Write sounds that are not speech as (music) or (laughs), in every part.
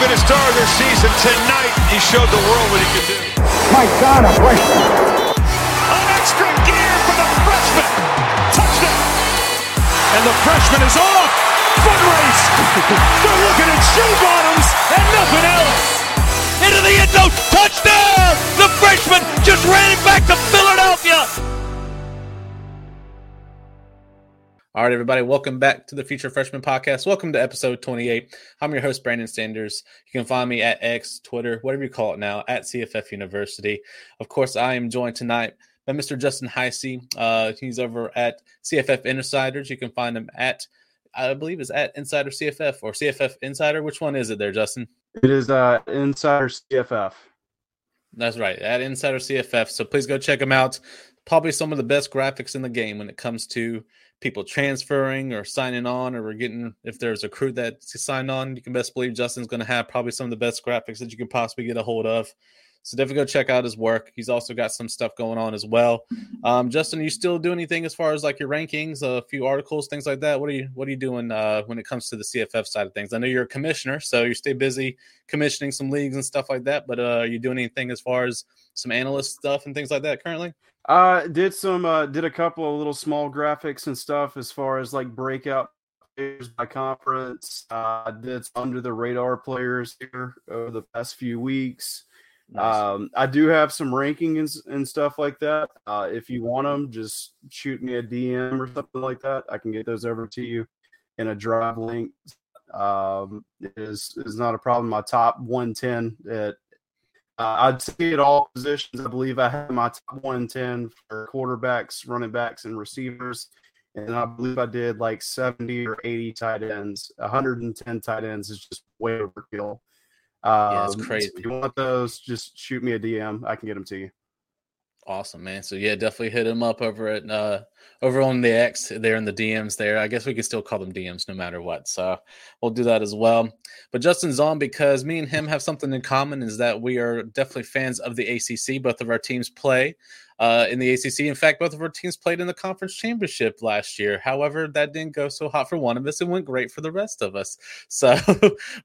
been a star of this season. Tonight, he showed the world what he could do. My God, a freshman. An extra gear for the freshman. Touchdown. And the freshman is off. Foot race. They're looking at shoe bottoms and nothing else. Into the end zone. Touchdown. The freshman just ran it back to Philadelphia. All right, everybody, welcome back to the Future Freshman Podcast. Welcome to episode 28. I'm your host, Brandon Sanders. You can find me at X, Twitter, whatever you call it now, at CFF University. Of course, I am joined tonight by Mr. Justin Heisey. Uh, he's over at CFF Insiders. You can find him at, I believe, is at Insider CFF or CFF Insider. Which one is it there, Justin? It is uh, Insider CFF. That's right, at Insider CFF. So please go check him out. Probably some of the best graphics in the game when it comes to people transferring or signing on or we're getting if there's a crew that's signed on you can best believe justin's going to have probably some of the best graphics that you can possibly get a hold of. So definitely go check out his work. He's also got some stuff going on as well. Um, justin you still do anything as far as like your rankings a few articles things like that? What are you what are you doing uh, when it comes to the cff side of things? I know you're a commissioner so you stay busy commissioning some leagues and stuff like that but uh, are you doing anything as far as some analyst stuff and things like that currently uh, did some uh, did a couple of little small graphics and stuff as far as like breakout players by conference. Uh, did under the radar players here over the past few weeks. Nice. Um, I do have some rankings and stuff like that. Uh, if you want them, just shoot me a DM or something like that. I can get those over to you in a drive link. Um, is is not a problem. My top 110 at uh, I'd say at all positions, I believe I have my top 110 for quarterbacks, running backs, and receivers. And I believe I did like 70 or 80 tight ends. 110 tight ends is just way overkill. Um, yeah, it's crazy. If you want those, just shoot me a DM. I can get them to you. Awesome, man. So yeah, definitely hit him up over at uh over on the X there in the DMs there. I guess we can still call them DMs no matter what. So we'll do that as well. But Justin's on because me and him have something in common is that we are definitely fans of the ACC. Both of our teams play uh, in the ACC. In fact, both of our teams played in the conference championship last year. However, that didn't go so hot for one of us. It went great for the rest of us. (laughs) So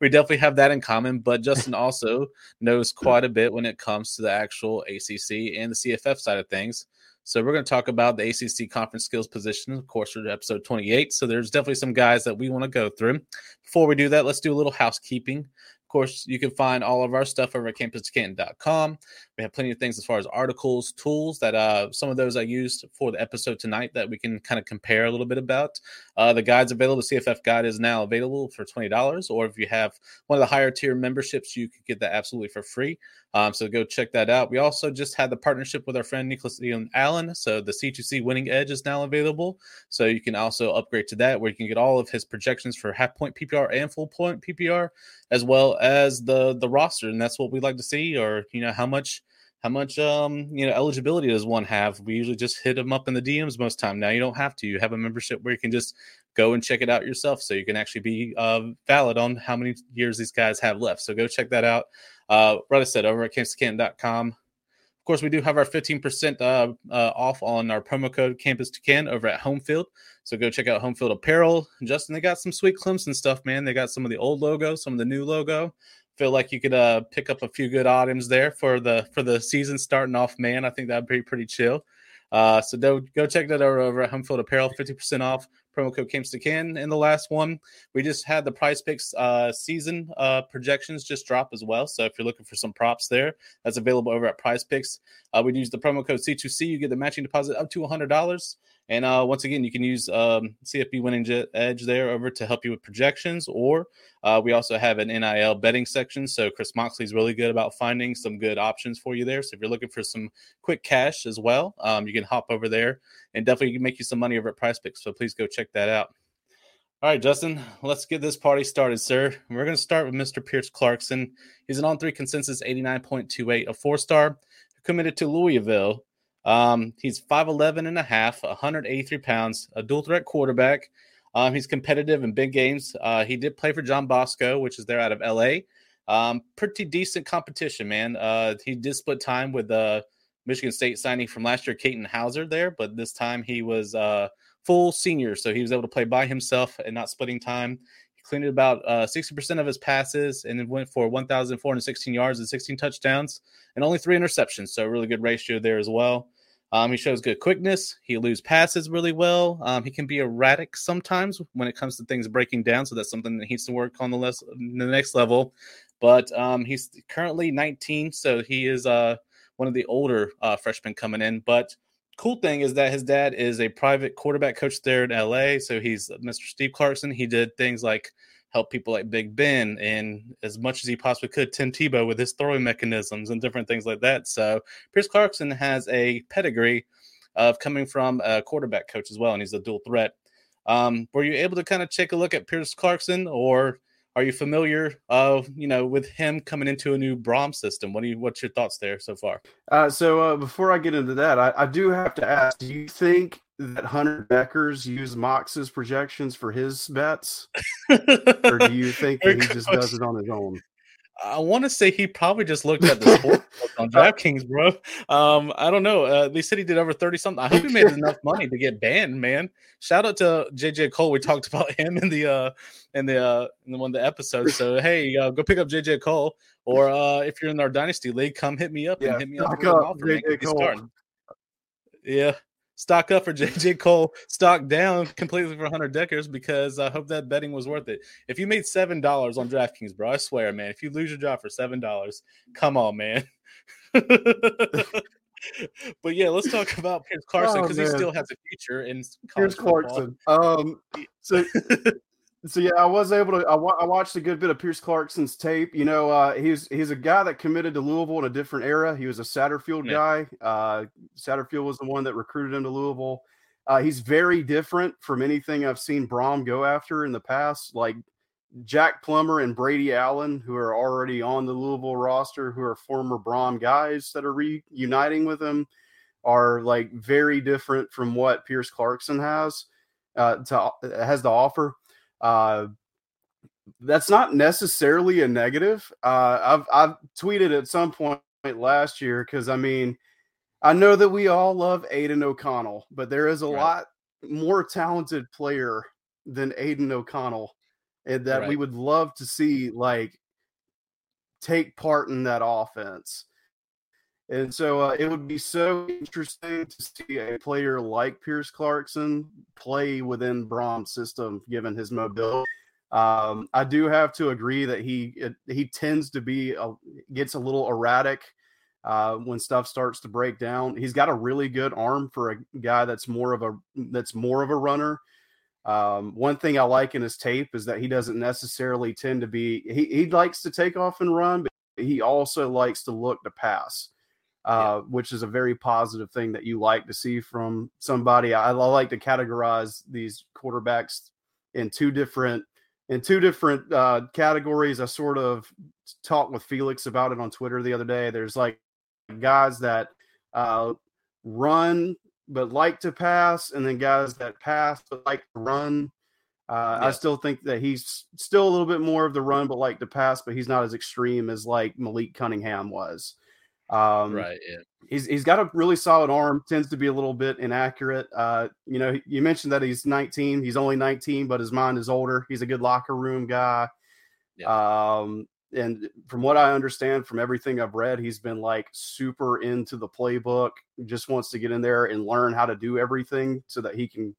we definitely have that in common. But Justin also knows quite a bit when it comes to the actual ACC and the CFF side of things. So we're going to talk about the ACC conference skills position, of course, for episode 28. So there's definitely some guys that we want to go through. Before we do that, let's do a little housekeeping. Of course, you can find all of our stuff over at campus2canton.com. We have plenty of things as far as articles, tools that uh, some of those I used for the episode tonight that we can kind of compare a little bit about. Uh, the guides available, the CFF guide is now available for $20. Or if you have one of the higher tier memberships, you could get that absolutely for free. Um, so go check that out. We also just had the partnership with our friend Nicholas Leon Allen. So the C2C Winning Edge is now available. So you can also upgrade to that where you can get all of his projections for half point PPR and full point PPR, as well as the the roster. And that's what we like to see, or you know, how much how much um you know eligibility does one have? We usually just hit them up in the dms most time. Now you don't have to. You have a membership where you can just go and check it out yourself so you can actually be uh, valid on how many years these guys have left. So go check that out. Uh what i said over at campus2canton.com of course we do have our 15% uh, uh, off on our promo code campus to can over at homefield. So go check out homefield apparel. Justin they got some sweet clemson stuff man. They got some of the old logo some of the new logo feel like you could uh, pick up a few good items there for the for the season starting off. Man, I think that'd be pretty chill. Uh, so go, go check that out over at Homefield Apparel, fifty percent off. Promo code Camps to Can. And the last one, we just had the PrizePicks uh, season uh, projections just drop as well. So if you're looking for some props there, that's available over at PrizePicks. Uh, we'd use the promo code C2C. You get the matching deposit up to hundred dollars. And uh, once again, you can use um, CFB Winning Edge there over to help you with projections, or uh, we also have an NIL betting section. So Chris Moxley is really good about finding some good options for you there. So if you're looking for some quick cash as well, um, you can hop over there and definitely make you some money over at PrizePicks. So please go check that out. All right, Justin, let's get this party started, sir. We're going to start with Mr. Pierce Clarkson. He's an on three consensus 89.28, a four star committed to Louisville. Um, he's 5'11 and a half, 183 pounds, a dual threat quarterback. Um, he's competitive in big games. Uh, he did play for John Bosco, which is there out of LA. Um, pretty decent competition, man. Uh, he did split time with uh, Michigan State signing from last year, Katin Houser, there, but this time he was uh, full senior, so he was able to play by himself and not splitting time. He cleaned about uh, 60% of his passes and then went for 1,416 yards and 16 touchdowns and only three interceptions. So, really good ratio there as well. Um, he shows good quickness. He eludes passes really well. Um, he can be erratic sometimes when it comes to things breaking down. So, that's something that he needs to work on the, less, the next level. But um, he's currently 19. So, he is uh, one of the older uh, freshmen coming in. But cool thing is that his dad is a private quarterback coach there in LA. So he's Mr. Steve Clarkson. He did things like help people like Big Ben and as much as he possibly could, Tim Tebow with his throwing mechanisms and different things like that. So Pierce Clarkson has a pedigree of coming from a quarterback coach as well, and he's a dual threat. Um, were you able to kind of take a look at Pierce Clarkson or are you familiar of you know with him coming into a new Brohm system? What do you what's your thoughts there so far? Uh, so uh, before I get into that, I, I, do have to ask: Do you think that Hunter Dekkers used Mox's projections for his bets, (laughs) or do you think that he just does it on his own? I want to say he probably just looked at the sport (laughs) on DraftKings, bro. Um, I don't know. Uh, they said he did over thirty something. I hope he made enough money to get banned, man. Shout out to JJ Kohl. We talked about him in the uh, in the uh, in one of the episodes. So hey, uh, go pick up JJ Kohl, or uh, if you're in our dynasty league, come hit me up yeah, and hit me up. up JJ Kohl. Yeah, stock up for (laughs) JJ Kohl, stock down completely for Hunter Dekkers because I hope that betting was worth it. If you made seven dollars on DraftKings, bro, I swear, man, if you lose your job for seven dollars, come on, man. (laughs) but yeah, let's talk about Pierce Clarkson (laughs) because oh, he still has a future in Pierce Clarkson. Um, so so yeah, I was able to. I, wa- I, watched a good bit of Pierce Clarkson's tape. You know, uh, he's he's a guy that committed to Louisville in a different era. He was a Satterfield yeah. guy. Uh, Satterfield was the one that recruited him to Louisville. Uh, he's very different from anything I've seen Brohm go after in the past. Like Jack Plummer and Brady Allen, who are already on the Louisville roster, who are former Brohm guys that are reuniting with him, are like very different from what Pierce Clarkson has uh, to has to offer. Uh, that's not necessarily a negative. Uh, I've I've tweeted at some point last year because I mean, I know that we all love Aidan O'Connell, but there is a right. lot more talented player than Aidan O'Connell, and that right. we would love to see like take part in that offense. And so uh, it would be so interesting to see a player like Pierce Clarkson play within Brohm's system, given his mobility. Um, I do have to agree that he he tends to be a, gets a little erratic uh, when stuff starts to break down. He's got a really good arm for a guy that's more of a that's more of a runner. Um, one thing I like in his tape is that he doesn't necessarily tend to be he, he likes to take off and run, but he also likes to look to pass uh, yeah. which is a very positive thing that you like to see from somebody. I, I like to categorize these quarterbacks in two different in two different uh, categories. I sort of talked with Felix about it on Twitter the other day. There's like guys that uh, run but like to pass, and then guys that pass but like to run. Uh, yeah. I still think that he's still a little bit more of the run, but like to pass, but he's not as extreme as like Malik Cunningham was. Um, right. Yeah. He's he's got a really solid arm. Tends to be a little bit inaccurate. Uh, you know, you mentioned that he's 19. He's only 19, but his mind is older. He's a good locker room guy. Yeah. Um, and from what I understand, from everything I've read, he's been like super into the playbook. Just wants to get in there and learn how to do everything so that he can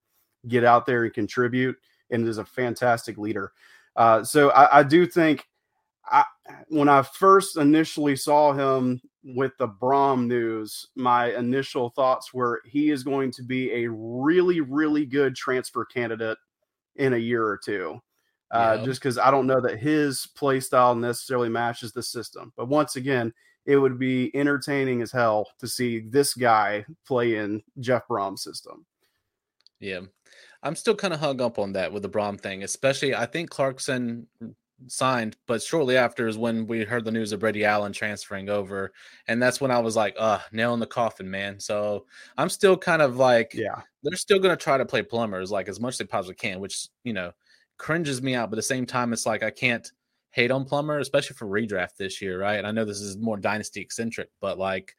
get out there and contribute. And is a fantastic leader. Uh, so I, I do think I, when I first initially saw him with the Brohm news, my initial thoughts were he is going to be a really, really good transfer candidate in a year or two. Uh, Just because I don't know that his play style necessarily matches the system. But once again, it would be entertaining as hell to see this guy play in Jeff Brohm's system. Yeah. I'm still kind of hung up on that with the Brohm thing, especially I think Clarkson signed, but shortly after is when we heard the news of Brady Allen transferring over, and that's when I was like, "Uh, nail in the coffin, man." So I'm still kind of like, yeah, they're still gonna try to play plumbers like as much as they possibly can, which you know cringes me out. But at the same time, it's like I can't hate on Plummer, especially for redraft this year, right? And I know this is more dynasty eccentric, but like,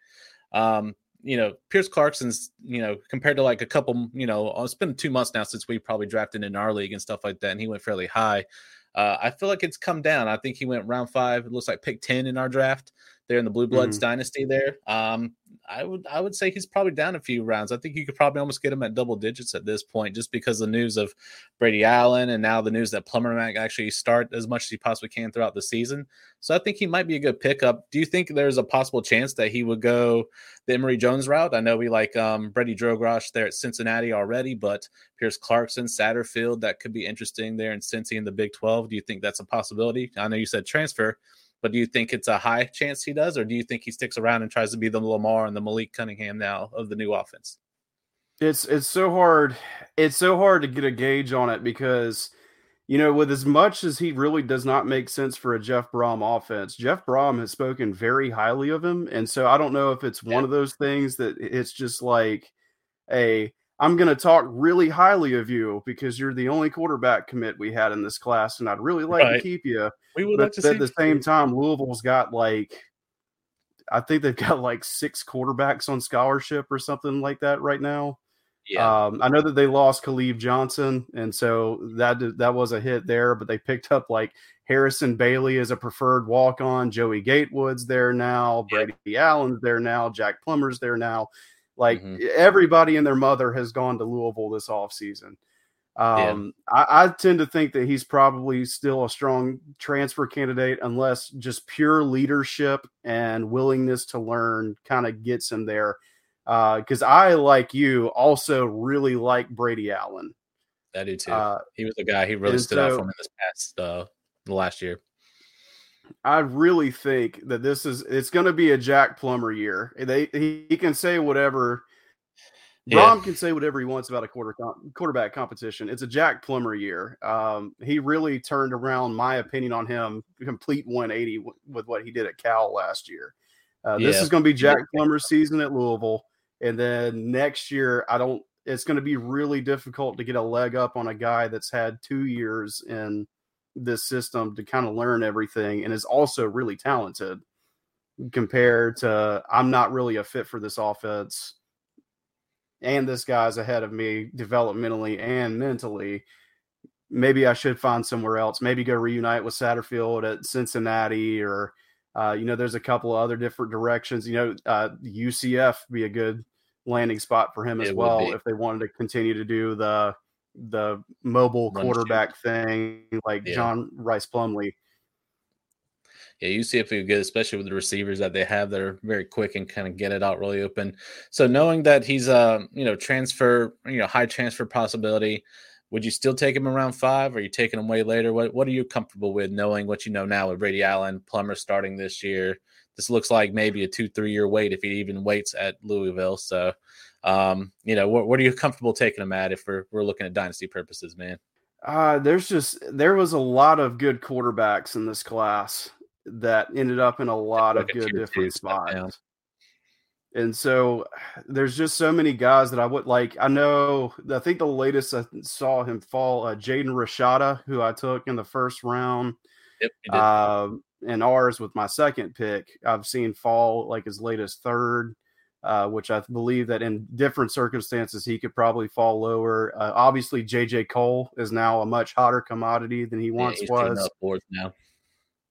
um, you know, Pierce Clarkson's, you know, compared to like a couple, you know, it's been two months now since we probably drafted in our league and stuff like that, and he went fairly high. Uh, I feel like it's come down. I think he went round five. It looks like pick ten in our draft there in the Blue Bloods Mhm. dynasty. There, um, I would I would say he's probably down a few rounds. I think you could probably almost get him at double digits at this point, just because the news of Brady Allen and now the news that Plummer might actually start as much as he possibly can throughout the season. So I think he might be a good pickup. Do you think there's a possible chance that he would go the Emory Jones route? I know we like um, Brady Drogosh there at Cincinnati already, but Pierce Clarkson, Satterfield, that could be interesting there in Cincy in the Big 12. Do you think that's a possibility? I know you said transfer, but do you think it's a high chance he does, or do you think he sticks around and tries to be the Lamar and the Malik Cunningham now of the new offense? It's it's so hard. It's so hard to get a gauge on it because you know, with as much as he really does not make sense for a Jeff Brohm offense, Jeff Brohm has spoken very highly of him, and so I don't know if it's one of those things that it's just like a I'm going to talk really highly of you because you're the only quarterback commit we had in this class, and I'd really like Right. to keep you. We would But like to at see the same time, Louisville's got like, I think they've got like six quarterbacks on scholarship or something like that right now. Yeah, Um, I know that they lost Khalib Johnson, and so that that was a hit there. But they picked up like Harrison Bailey as a preferred walk on. Joey Gatewood's there now. Yeah. Brady Allen's there now. Jack Plummer's there now. Like Mhm. everybody and their mother has gone to Louisville this offseason. Um, I, I tend to think that he's probably still a strong transfer candidate, unless just pure leadership and willingness to learn kind of gets him there. Because I, like you, also really like Brady Allen. I do too. Uh, he was a guy he really stood out for me this past uh, the last year. I really think that this is it's going to be a Jack Plummer year. They he, he can say whatever. Yeah. Rom can say whatever he wants about a quarter quarterback competition. It's a Jack Plummer year. Um, he really turned around my opinion on him complete 180 w- with what he did at Cal last year. Uh, this is going to be Jack Plummer's season at Louisville, and then next year I don't. It's going to be really difficult to get a leg up on a guy that's had two years in this system to kind of learn everything and is also really talented compared to I'm not really a fit for this offense. And this guy's ahead of me developmentally and mentally. Maybe I should find somewhere else. Maybe go reunite with Satterfield at Cincinnati or uh, you know, there's a couple of other different directions. You know, uh, UCF be a good landing spot for him as well if they wanted to continue to do the the mobile Run shoot. quarterback thing like Yeah. John Rhys Plumlee. Yeah, you see if we get, especially with the receivers that they have that are very quick and kind of get it out really open. So knowing that he's a you know transfer, you know high transfer possibility, would you still take him around five? Or are you taking him way later? What What are you comfortable with knowing what you know now with Brady Allen, Plummer starting this year? This looks like maybe a two three year wait if he even waits at Louisville. So, um, you know, what what are you comfortable taking him at if we're we're looking at dynasty purposes, man? Uh, there's just there was a lot of good quarterbacks in this class that ended up in a lot of a good different spots. And so there's just so many guys that I would like. I know I think the latest I saw him fall, uh, Jaden Rashada, who I took in the first round. Yep. Uh, and ours with my second pick, I've seen fall like as late as third, uh, which I believe that in different circumstances he could probably fall lower. Uh, obviously, JJ Kohl is now a much hotter commodity than he Yeah, once he's was. now.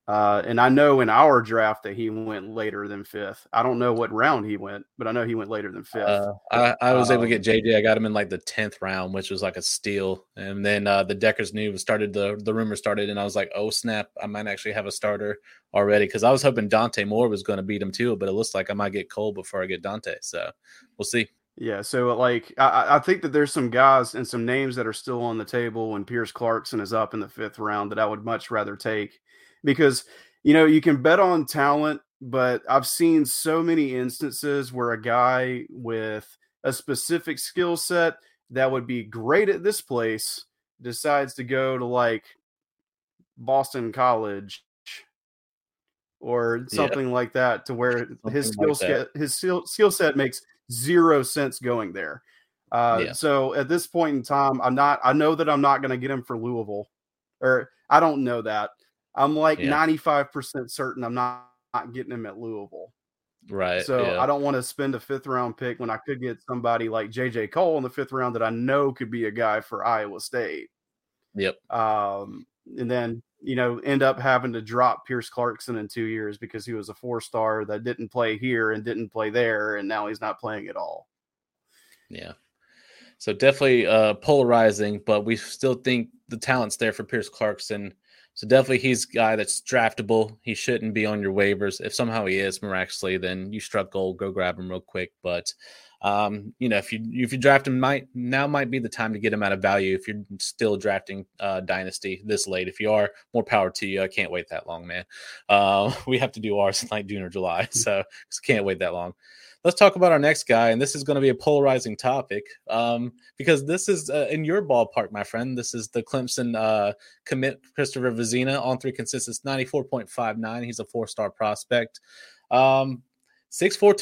Uh, and I know in our draft that he went later than fifth. I don't know what round he went, but I know he went later than fifth. Uh, I, I was able to Um, get JJ. I got him in like the tenth round, which was like a steal. And then uh, the Dekkers news started. The the rumor started, and I was like, "Oh snap! I might actually have a starter already." Because I was hoping Dante Moore was going to beat him too, but it looks like I might get Kohl before I get Dante. So we'll see. Yeah, so like I- I, I think that there's some guys and some names that are still on the table when Pierce Clarkson is up in the fifth round that I would much rather take because you know you can bet on talent, but I've seen so many instances where a guy with a specific skill set that would be great at this place decides to go to like Boston College or Yeah. something like that to where (laughs) his skill like set his skill skill set makes zero sense going there. Uh, Yeah. So at this point in time, I'm not. I know that I'm not going to get him for Louisville, or I don't know that. I'm like Yeah. 95 percent certain I'm not, not getting him at Louisville. Right. So yeah. I don't want to spend a fifth round pick when I could get somebody like JJ Kohl in the fifth round that I know could be a guy for Iowa State. Yep. Um, and then you know end up having to drop Pierce Clarkson in two years because he was a four star that didn't play here and didn't play there, and now he's not playing at all. Yeah. So definitely uh, polarizing, but we still think the talent's there for Pierce Clarkson. So definitely he's a guy that's draftable. He shouldn't be on your waivers. If somehow he is miraculously, then you struck gold. Go grab him real quick. But um, you know, if you if you draft him, might now might be the time to get him out of value. If you're still drafting uh, dynasty this late, if you are, more power to you. I can't wait that long, man. Uh, (laughs) we have to do ours in like June or July, (laughs) so can't wait that long let's talk about our next guy, and this is going to be a polarizing topic um, because this is uh, in your ballpark, my friend. This is the Clemson uh, commit Christopher Vizzina on three consistence, ninety four point five nine. He's a four star prospect. Um,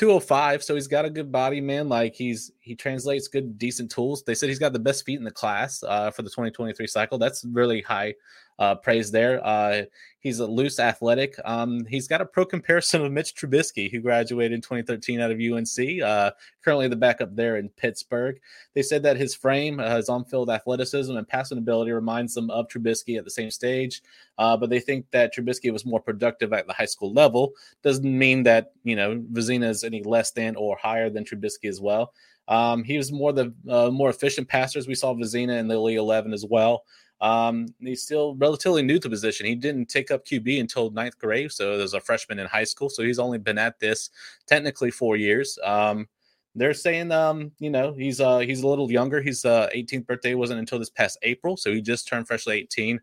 oh. So he's got a good body, man. Like he's he translates good, decent tools. They said he's got the best feet in the class uh, for the 2023 cycle. That's really high uh, praise there. Uh, he's a loose athletic. Um, he's got a pro comparison of Mitch Trubisky, who graduated in 2013 out of UNC, uh, currently the backup there in Pittsburgh. They said that his frame, uh, his on field athleticism, and passing ability reminds them of Trubisky at the same stage. Uh, but they think that Trubisky was more productive at the high school level. Doesn't mean that, you know, Vizzina is any less than or higher than Trubisky as well. Um, he was more the uh, more efficient passers. We saw Vizzina in the Elite 11 as well. Um, he's still relatively new to the position. He didn't take up QB until ninth grade, so there's a freshman in high school. So he's only been at this technically four years. Um, they're saying, um, you know, he's uh, he's a little younger. His uh, 18th birthday wasn't until this past April, so he just turned freshly 18.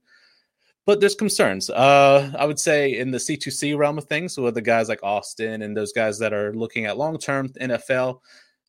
But there's concerns. Uh, I would say in the C2C realm of things, with the guys like Austin and those guys that are looking at long term NFL,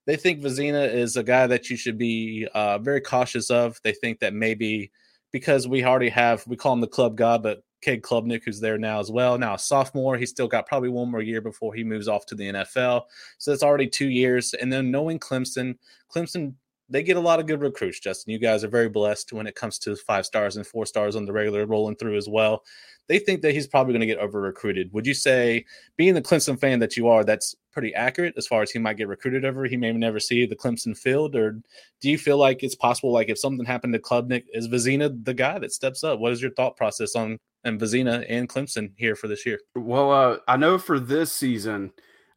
they think Vizzina is a guy that you should be uh, very cautious of. They think that maybe because we already have we call him the club guy, but Cade Klubnik, who's there now as well. Now a sophomore, he's still got probably one more year before he moves off to the NFL. So that's already two years. And then knowing Clemson, Clemson they get a lot of good recruits, Justin. You guys are very blessed when it comes to five stars and four stars on the regular rolling through as well. They think that he's probably going to get over recruited. Would you say, being the Clemson fan that you are, that's pretty accurate as far as he might get recruited over? He may never see the Clemson field, or do you feel like it's possible, like if something happened to Klubnik, is Vizzina the guy that steps up? What is your thought process on and Vizzina and Clemson here for this year? Well, uh, I know for this season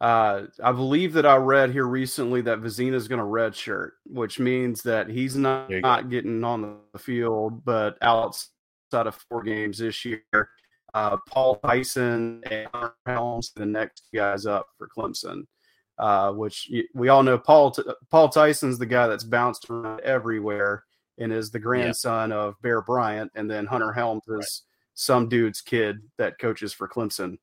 uh, I believe that I read here recently that Vizzina is going to redshirt, which means that he's not, not getting on the field, but outside of four games this year. Uh, Paul Tyson and Hunter Helms, the next guys up for Clemson, uh, which we all know Paul Paul Tyson's the guy that's bounced around everywhere and is the grandson yeah. of Bear Bryant, and then Hunter Helms is right. some dude's kid that coaches for Clemson.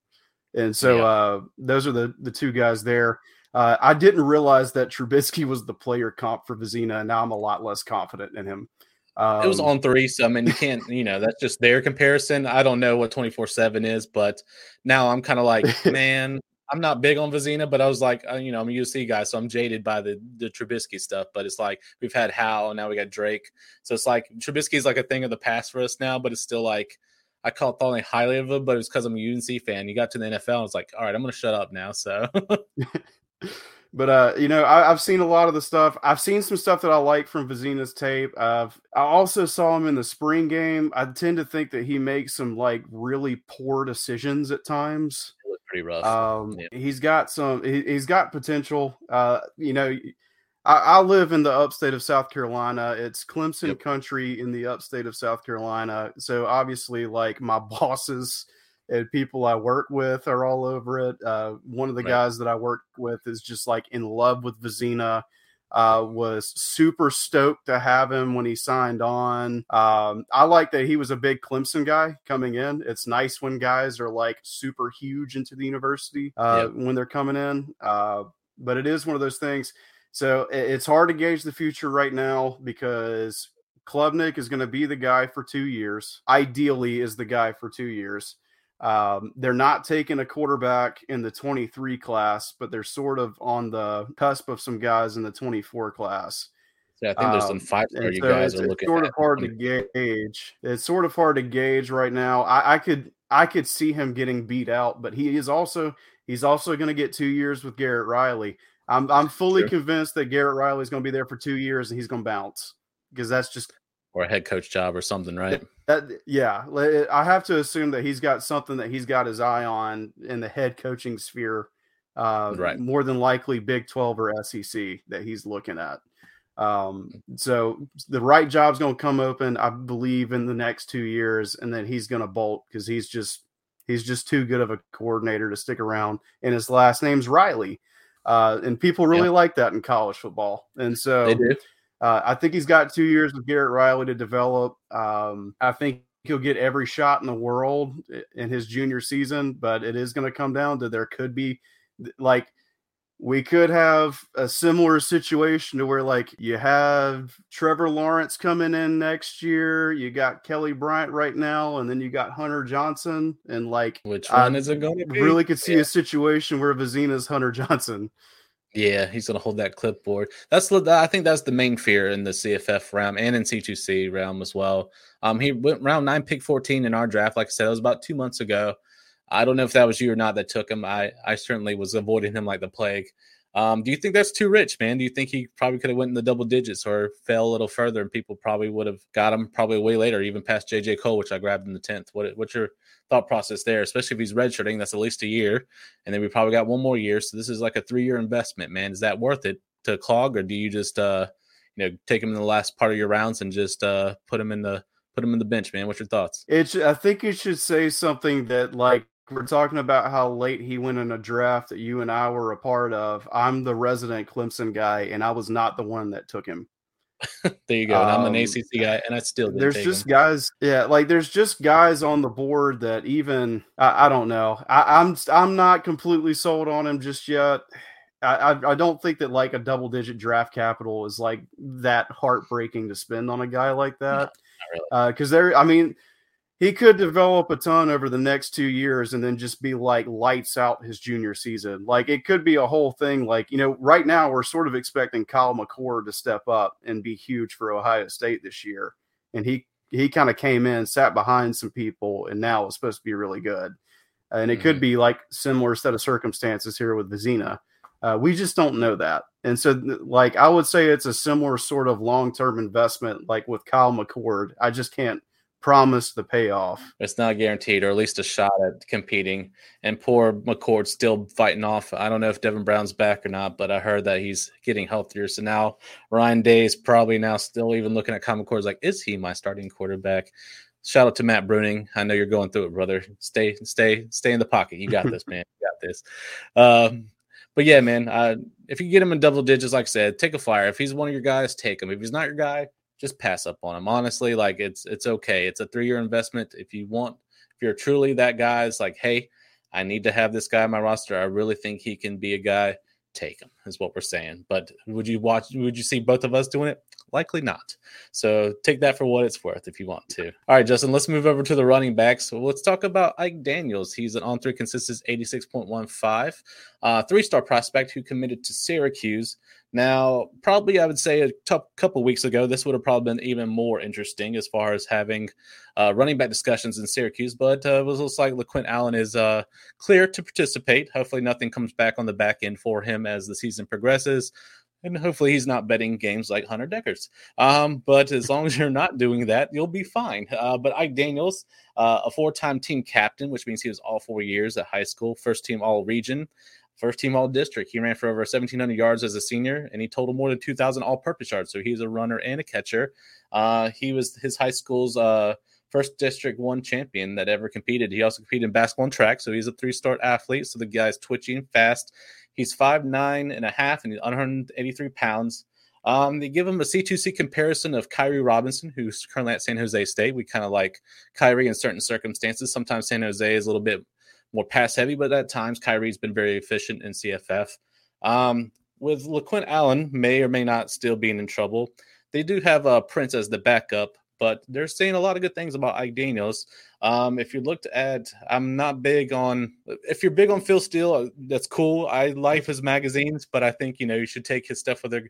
And so yeah. uh, those are the the two guys there. Uh, I didn't realize that Trubisky was the player comp for Vizzina, and now I'm a lot less confident in him. Um, it was um, on three, so I mean, you can't, you know, that's just their comparison. I don't know what 24 7 is, but now I'm kind of like, (laughs) man, I'm not big on Vizzina, but I was like, uh, you know, I'm a UC guy, so I'm jaded by the the Trubisky stuff. But it's like we've had Hal, and now we got Drake, so it's like Trubisky is like a thing of the past for us now. But it's still like I called falling highly of him, but it was because I'm a UNC fan. You got to the NFL, I was like, all right, I'm gonna shut up now. So (laughs) but uh, you know, I, have seen a lot of the stuff. I've seen some stuff that I like from Vizzina's tape. I've I also saw him in the spring game. I tend to think that he makes some like really poor decisions at times. Pretty rough. Um, yeah. he's got some. He, has got potential. Uh, you know, I, I, live in the upstate of South Carolina. It's Clemson yep. country in the upstate of South Carolina. So obviously, like my (laughs) bosses and people I work with are all over it. Uh, one of the right. guys that I work with is just like in love with Vizzina. Uh, was super stoked to have him when he signed on. Um, I like that he was a big Clemson guy coming in. It's nice when guys are like super huge into the university uh, yep. when they're coming in. Uh, but it is one of those things so it's hard to gauge the future right now because Klubnik is going to be the guy for two years. Ideally, is the guy for two years. Um, they're not taking a quarterback in the 23 class, but they're sort of on the cusp of some guys in the 24 class. Yeah, I think there's some um, five star you so guys are looking. It's sort of hard to gauge. It's sort of hard to gauge right now. I, I could I could see him getting beat out, but he is also he's also going to get two years with Garrett Riley. I'm I'm fully sure. convinced that Garrett Riley is going to be there for two years and he's going to bounce because that's just or a head coach job or something, right? That, yeah, I have to assume that he's got something that he's got his eye on in the head coaching sphere. Uh, right. More than likely, Big Twelve or SEC that he's looking at. Um, so the right job's going to come open, I believe, in the next two years, and then he's going to bolt because he's just he's just too good of a coordinator to stick around. And his last name's Riley, uh, and people really yeah. like that in college football. And so they do. Uh, I think he's got two years with Garrett Riley to develop. Um, I think he'll get every shot in the world in his junior season, but it is going to come down to there could be like we could have a similar situation to where like you have Trevor Lawrence coming in next year, you got Kelly Bryant right now, and then you got Hunter Johnson, and like which one I is it going to be? Really could see yeah. a situation where Vizzina's Hunter Johnson. Yeah, he's going to hold that clipboard. That's the I think that's the main fear in the CFF realm and in C2C realm as well. Um, he went round nine, pick fourteen in our draft. Like I said, it was about two months ago. I don't know if that was you or not that took him. I I certainly was avoiding him like the plague. Um, do you think that's too rich, man? Do you think he probably could have went in the double digits or fell a little further, and people probably would have got him probably way later, even past JJ Kohl, which I grabbed in the tenth? What what's your thought process there? Especially if he's redshirting, that's at least a year, and then we probably got one more year. So this is like a three year investment, man. Is that worth it to clog, or do you just uh, you know take him in the last part of your rounds and just uh, put him in the put him in the bench, man? What's your thoughts? It's I think you should say something that like we're talking about how late he went in a draft that you and I were a part of. I'm the resident Clemson guy, and I was not the one that took him. (laughs) there you go. Um, I'm an ACC guy, and I still there's just him. guys, yeah, like there's just guys on the board that even I, I don't know. I, I'm I'm not completely sold on him just yet. I, I don't think that like a double digit draft capital is like that heartbreaking to spend on a guy like that. Because no, really. uh, there, I mean, he could develop a ton over the next two years and then just be like lights out his junior season. Like it could be a whole thing. Like, you know, right now we're sort of expecting Kyle McCord to step up and be huge for Ohio State this year. And he, he kind of came in, sat behind some people, and now is supposed to be really good. And it mm-hmm. could be like similar set of circumstances here with Vizzina. Uh, we just don't know that. And so, like, I would say it's a similar sort of long term investment, like with Kyle McCord. I just can't promise the payoff. It's not guaranteed, or at least a shot at competing. And poor McCord still fighting off. I don't know if Devin Brown's back or not, but I heard that he's getting healthier. So now Ryan Day is probably now still even looking at Kyle McCord's like, is he my starting quarterback? Shout out to Matt Bruning. I know you're going through it, brother. Stay, stay, stay in the pocket. You got this, (laughs) man. You got this. Um, but yeah, man. Uh, if you get him in double digits, like I said, take a flyer. If he's one of your guys, take him. If he's not your guy, just pass up on him. Honestly, like it's it's okay. It's a three year investment. If you want, if you're truly that guy, it's like, hey, I need to have this guy on my roster. I really think he can be a guy. Take him is what we're saying. But would you watch? Would you see both of us doing it? Likely not. So take that for what it's worth if you want to. All right, Justin, let's move over to the running backs. Let's talk about Ike Daniels. He's an on three consensus 86.15, uh, three star prospect who committed to Syracuse. Now, probably I would say a t- couple weeks ago, this would have probably been even more interesting as far as having uh, running back discussions in Syracuse. But uh, it looks like LeQuint Allen is uh, clear to participate. Hopefully, nothing comes back on the back end for him as the season progresses. And hopefully, he's not betting games like Hunter Dekkers. Um, but as long as you're not doing that, you'll be fine. Uh, but Ike Daniels, uh, a four time team captain, which means he was all four years at high school, first team all region first team all district. He ran for over 1,700 yards as a senior, and he totaled more than 2,000 all purpose yards. So he's a runner and a catcher. Uh, he was his high school's uh, first District One champion that ever competed. He also competed in basketball and track, so he's a three star athlete. So the guy's twitching fast. He's five nine and a half, and he's 183 pounds. Um, they give him a C2C comparison of Kairee Robinson, who's currently at San Jose State. We kind of like Kairee in certain circumstances. Sometimes San Jose is a little bit more pass heavy, but at times Kairee's been very efficient in CFF. Um, with LeQuint Allen, may or may not still being in trouble. They do have uh, Prince as the backup, but they're saying a lot of good things about Ike Daniels. Um, if you looked at, I'm not big on. If you're big on Phil Steele, uh, that's cool. I like his magazines, but I think you know you should take his stuff with a,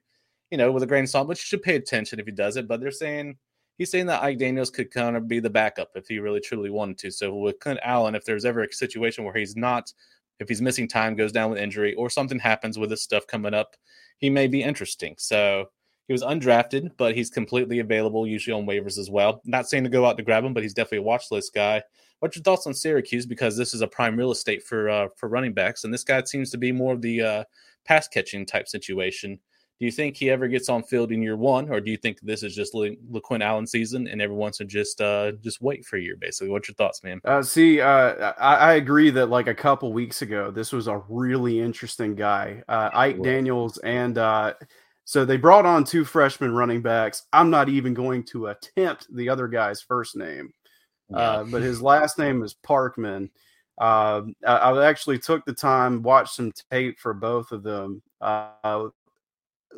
you know, with a grain of salt. But you should pay attention if he does it. But they're saying he's saying that Ike Daniels could kind of be the backup if he really truly wanted to. So with Clint Allen, if there's ever a situation where he's not, if he's missing time, goes down with injury, or something happens with his stuff coming up, he may be interesting. So He was undrafted, but he's completely available, usually on waivers as well. Not saying to go out to grab him, but he's definitely a watch list guy. What's your thoughts on Syracuse? Because this is a prime real estate for uh, for running backs, and this guy seems to be more of the uh, pass catching type situation. Do you think he ever gets on field in year one, or do you think this is just Le- LeQuint Allen season and everyone should just uh, just wait for a year? Basically, what's your thoughts, man? Uh, see, uh, I, I, agree that like a couple weeks ago, this was a really interesting guy, uh, Ike. Daniels, and uh, so they brought on two freshman running backs. I'm not even going to attempt the other guy's first name, yeah. Uh, but his last name is Parkman. Uh, I, I, actually took the time, watched some tape for both of them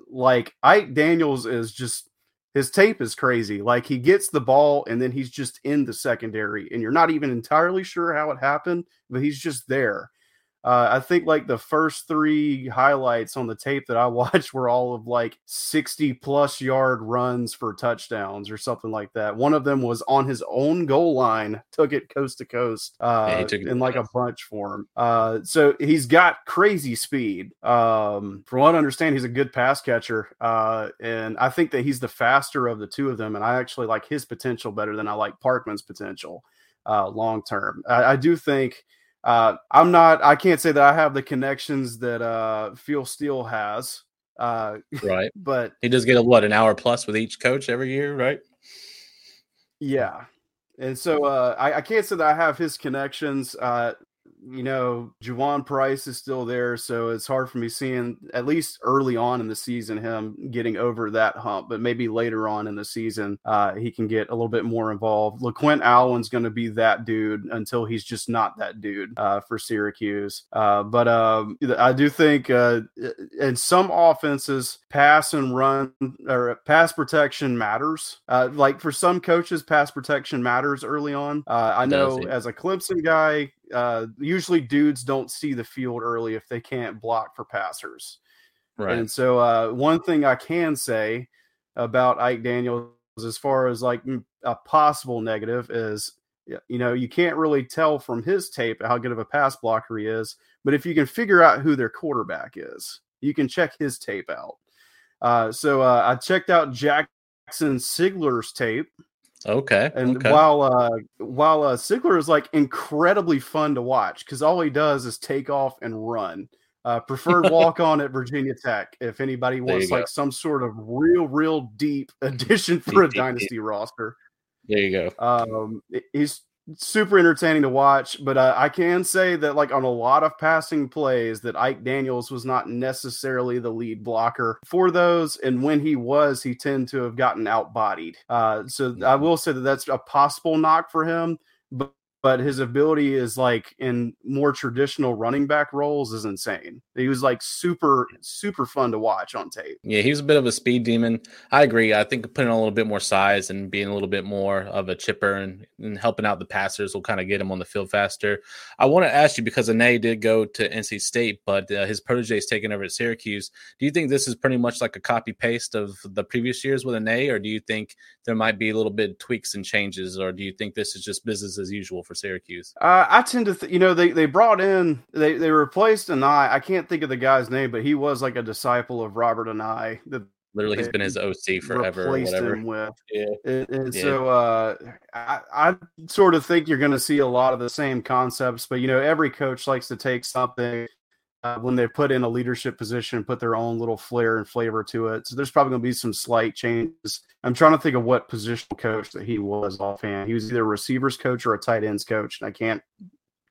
like Ike Daniels is just his tape is crazy. Like he gets the ball and then he's just in the secondary, and you're not even entirely sure how it happened, but he's just there. Uh, I think like the first three highlights on the tape that I (laughs) watched were all of like 60 plus yard runs for touchdowns or something like that. One of them was on his own goal line, took it coast to coast uh, yeah, in like a bunch form. Uh, so he's got crazy speed. Um, from what I understand, he's a good pass catcher. Uh, and I think that he's the faster of the two of them. And I actually like his potential better than I like Parkman's potential uh, long term. I, I do think uh, I'm not. I can't say that I have the connections that uh, Phil Steele has. Uh, right, (laughs) but he does get a what an hour plus with each coach every year, right? Yeah, and so uh, I, I can't say that I have his connections. Uh, you know, Juwan Price is still there, so it's hard for me seeing at least early on in the season him getting over that hump. But maybe later on in the season, uh, he can get a little bit more involved. LeQuint Allen's going to be that dude until he's just not that dude uh, for Syracuse. Uh, but um, I do think uh, in some offenses, pass and run or pass protection matters. Uh, like for some coaches, pass protection matters early on. Uh, I know as a Clemson guy, uh, usually dudes don't see the field early if they can't block for passers. Right. And so uh, one thing I can say about Ike Daniels as far as like a possible negative is you know you can't really tell from his tape how good of a pass blocker he is but if you can figure out who their quarterback is you can check his tape out uh, so uh, i checked out jackson sigler's tape Okay. And okay. while uh while uh Sigler is like incredibly fun to watch because all he does is take off and run. Uh preferred (laughs) walk on at Virginia Tech if anybody wants like some sort of real, real deep (laughs) addition for deep, a deep, dynasty deep. roster. There you go. Um he's super entertaining to watch. But uh, I can say that, like on a lot of passing plays, that Ike Daniels was not necessarily the lead blocker for those, and when he was, he tended to have gotten outbodied. Uh, so I will say that that's a possible knock for him. But but his ability is like in more traditional running back roles is insane. He was like super, super fun to watch on tape. Yeah, he was a bit of a speed demon. I agree. I think putting a little bit more size and being a little bit more of a chipper and, and helping out the passers will kind of get him on the field faster. I want to ask you because Anae did go to NC State, but uh, his protege is taking over at Syracuse. Do you think this is pretty much like a copy paste of the previous years with Anae, or do you think there might be a little bit tweaks and changes, or do you think this is just business as usual for for Syracuse? Uh, I tend to, th- you know, they they brought in they they replaced Anae. I can't think of the guy's name, but he was like a disciple of Robert Anae. That literally he's been his OC forever. Replaced him with yeah, and, and yeah. so uh, I I sort of think you're going to see a lot of the same concepts, but you know, every coach likes to take something uh, when they put in a leadership position, put their own little flair and flavor to it. So there's probably going to be some slight changes. I'm trying to think of what position coach that he was offhand. He was either a receivers coach or a tight ends coach, and I can't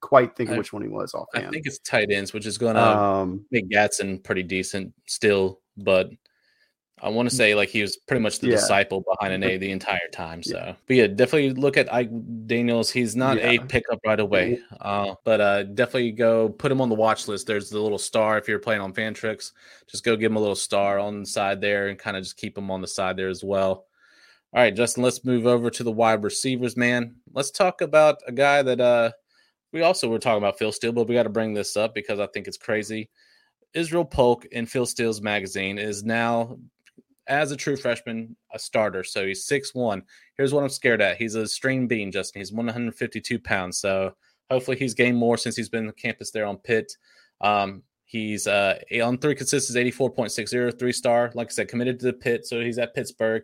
quite think of which one he was offhand. I think it's tight ends, which is going to um, make Gadsden pretty decent still, but I want to say like he was pretty much the yeah. disciple behind Anae the entire time. So, yeah. but yeah, definitely look at Ike Daniels. He's not yeah. a pickup right away, uh, but uh, definitely go put him on the watch list. There's the little star if you're playing on Fantrax. Just go give him a little star on the side there and kind of just keep him on the side there as well. All right, Justin, let's move over to the wide receivers, man. Let's talk about a guy that uh, we also were talking about Phil Steele, but we got to bring this up because I think it's crazy. Israel Polk in Phil Steele's magazine is now as a true freshman, a starter. So he's six one. Here's what I'm scared at. He's a string bean, Justin. He's 152 pounds. So hopefully he's gained more since he's been on campus there on Pitt. Um, He's uh, on three consists 84.60, three star. Like I said, committed to the pit, so he's at Pittsburgh.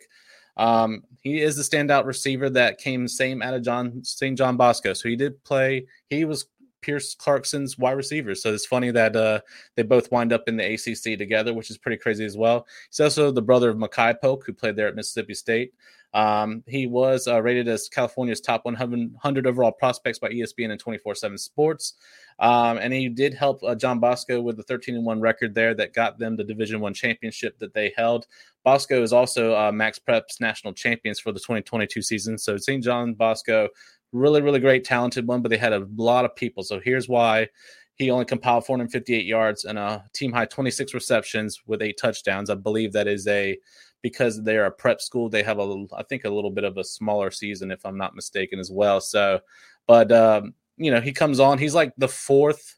Um, he is the standout receiver that came same out of John St. John Bosco. So he did play. He was Pierce Clarkson's wide receiver. So it's funny that uh, they both wind up in the ACC together, which is pretty crazy as well. He's also the brother of Makai Polk, who played there at Mississippi State. Um, he was uh, rated as California's top 100 overall prospects by ESPN and 24 7 Sports. Um, and he did help uh, John Bosco with the 13 and 1 record there that got them the Division One championship that they held. Bosco is also uh, Max Prep's national champions for the 2022 season. So St. John Bosco, really, really great, talented one, but they had a lot of people. So here's why he only compiled 458 yards and a team high 26 receptions with eight touchdowns. I believe that is a because they're a prep school. They have a, I think, a little bit of a smaller season, if I'm not mistaken, as well. So, but um, you know, he comes on. He's like the fourth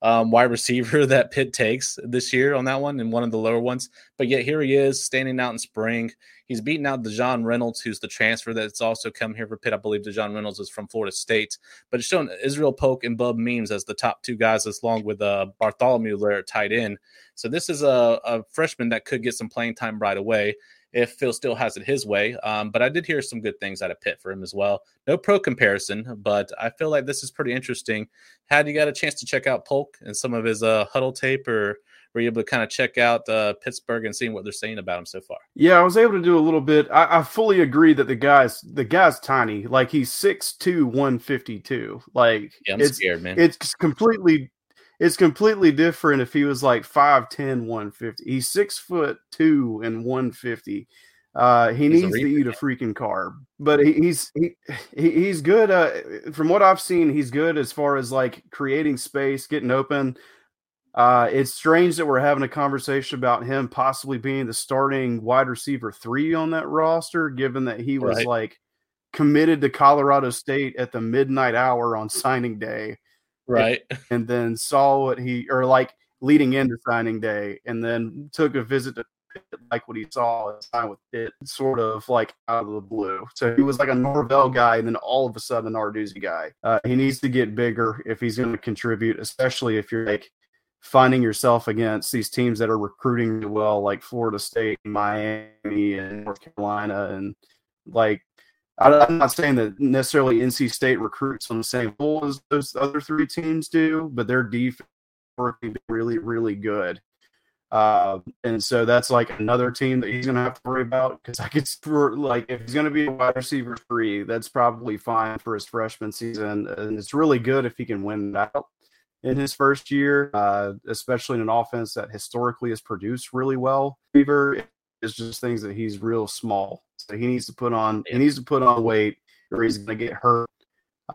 um, wide receiver (laughs) that Pitt takes this year on that one and one of the lower ones. But yet here he is standing out in spring. He's beaten out Dejon Reynolds, who's the transfer that's also come here for Pitt. I believe Dejon Reynolds is from Florida State, but it's shown Israel Polk and Bub Means as the top two guys, as long with uh, Bartholomew there tight end. So this is a, a freshman that could get some playing time right away if Phil still has it his way. Um, but I did hear some good things out of Pitt for him as well. No pro comparison, but I feel like this is pretty interesting. Had you got a chance to check out Polk and some of his uh, huddle tape, or were you able to kind of check out uh, Pittsburgh and seeing what they're saying about him so far? Yeah, I was able to do a little bit. I, I fully agree that the guy's the guy's tiny. Like he's 6'2", 152. Like yeah, I'm it's, scared, man. It's completely it's completely different if he was like 5'10, 150. He's six foot two and 150. Uh, he he's needs to eat a freaking carb, but he, he's he, he's good. Uh, from what I've seen, he's good as far as like creating space, getting open. Uh, it's strange that we're having a conversation about him possibly being the starting wide receiver three on that roster, given that he was right. like committed to Colorado State at the midnight hour on (laughs) signing day right (laughs) and then saw what he or like leading into signing day and then took a visit to like what he saw and signed with it sort of like out of the blue. So he was like a Norvell guy and then all of a sudden an Narduzzi guy. Uh, he needs to get bigger if he's going to contribute, especially if you're like finding yourself against these teams that are recruiting well, like Florida State, Miami, and North Carolina, and like I'm not saying that necessarily NC State recruits on the same level as those other three teams do, but their defense really, really good. Uh, and so that's like another team that he's going to have to worry about because I could for like if he's going to be a wide receiver three, that's probably fine for his freshman season, and it's really good if he can win that in his first year, uh, especially in an offense that historically has produced really well. Receiver is just things that he's real small so he needs to put on he needs to put on weight or he's going to get hurt.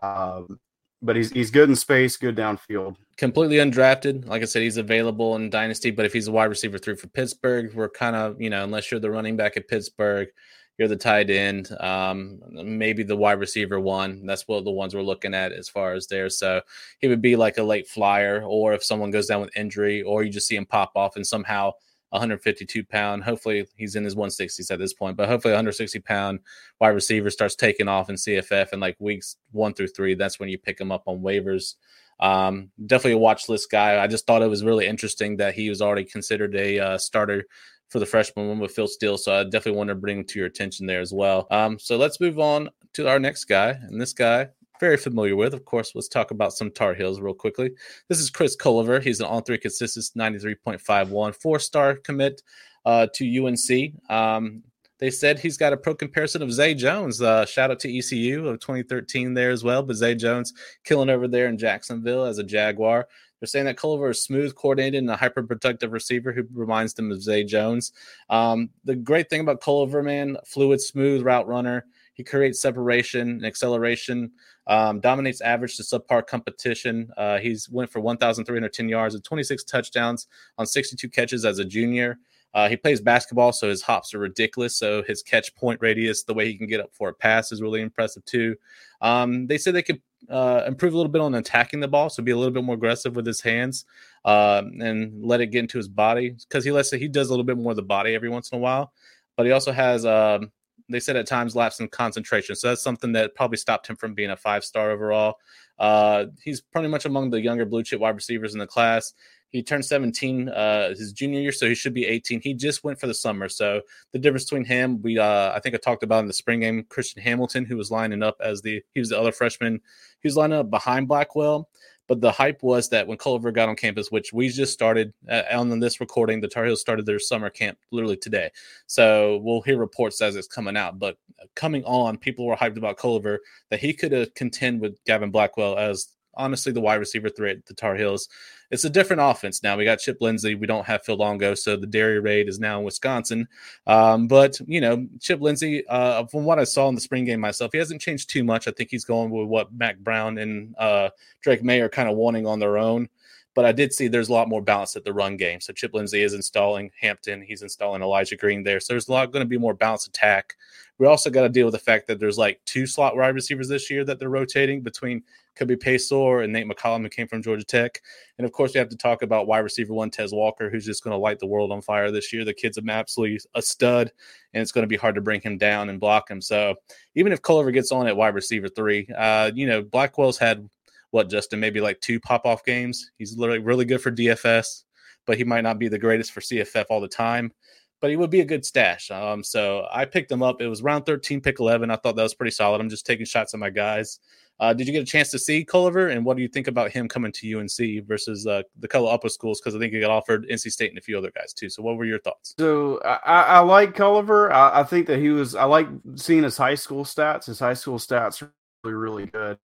Um, but he's he's good in space, good downfield. Completely undrafted. Like I said, he's available in dynasty. But if he's a wide receiver three for Pittsburgh, we're kind of you know unless you're the running back at Pittsburgh, you're the tight end, um, maybe the wide receiver one. That's what the ones we're looking at as far as there. So he would be like a late flyer, or if someone goes down with injury, or you just see him pop off and somehow 152 pound. Hopefully, he's in his 160s at this point, but hopefully, 160 pound wide receiver starts taking off in CFF in like weeks one through three. That's when you pick him up on waivers. Um, definitely a watch list guy. I just thought it was really interesting that he was already considered a uh, starter for the freshman one with Phil Steele. So I definitely want to bring to your attention there as well. Um, so let's move on to our next guy. And this guy very familiar with. Of course, let's talk about some Tar Heels real quickly. This is Chris Culliver. He's an on three consistent 93.51, four star commit uh, to UNC. Um, they said he's got a pro comparison of Zay Jones. Uh, shout out to ECU of 2013 there as well. But Zay Jones killing over there in Jacksonville as a Jaguar. They're saying that Culver is smooth, coordinated, and a hyper protective receiver who reminds them of Zay Jones. Um, the great thing about Culliver, man, fluid, smooth route runner. He creates separation and acceleration, um, dominates average to subpar competition. Uh, he's went for 1,310 yards and 26 touchdowns on 62 catches as a junior. Uh, he plays basketball, so his hops are ridiculous. So his catch point radius, the way he can get up for a pass, is really impressive too. Um, they said they could uh, improve a little bit on attacking the ball, so be a little bit more aggressive with his hands uh, and let it get into his body because he lets he does a little bit more of the body every once in a while. But he also has um, they said at times lapse in concentration. So that's something that probably stopped him from being a five star overall. Uh, he's pretty much among the younger blue chip wide receivers in the class. He turned 17 uh, his junior year, so he should be 18. He just went for the summer. So the difference between him, we uh, I think I talked about in the spring game, Christian Hamilton, who was lining up as the he was the other freshman. He was lining up behind Blackwell. But the hype was that when Culver got on campus, which we just started uh, on this recording, the Tar Heels started their summer camp literally today. So we'll hear reports as it's coming out. But coming on, people were hyped about Culver that he could have contend with Gavin Blackwell as honestly the wide receiver threat at the Tar Heels. It's a different offense now. We got Chip Lindsey. We don't have Phil Longo, so the dairy raid is now in Wisconsin. Um, but you know, Chip Lindsey, uh, from what I saw in the spring game myself, he hasn't changed too much. I think he's going with what Mack Brown and uh, Drake Maye are kind of wanting on their own. But I did see there's a lot more balance at the run game. So Chip Lindsey is installing Hampton. He's installing Elijah Green there. So there's a lot going to be more balanced attack. We also got to deal with the fact that there's like two slot wide receivers this year that they're rotating between could be Paysour and Nate McCollum, who came from Georgia Tech. And of course, we have to talk about wide receiver one, Tez Walker, who's just going to light the world on fire this year. The kid's absolutely a stud, and it's going to be hard to bring him down and block him. So even if Culver gets on at wide receiver three, uh, you know, Blackwell's had what, Justin, maybe like two pop off games. He's literally really good for DFS, but he might not be the greatest for CFF all the time but he would be a good stash. Um, so I picked him up. It was round 13, pick 11. I thought that was pretty solid. I'm just taking shots at my guys. Uh, did you get a chance to see Culliver, and what do you think about him coming to UNC versus uh, the color upper schools? Because I think he got offered NC State and a few other guys too. So, what were your thoughts? So, I, I like Culliver. I, I, think that he was. I like seeing his high school stats. His high school stats are really, really good.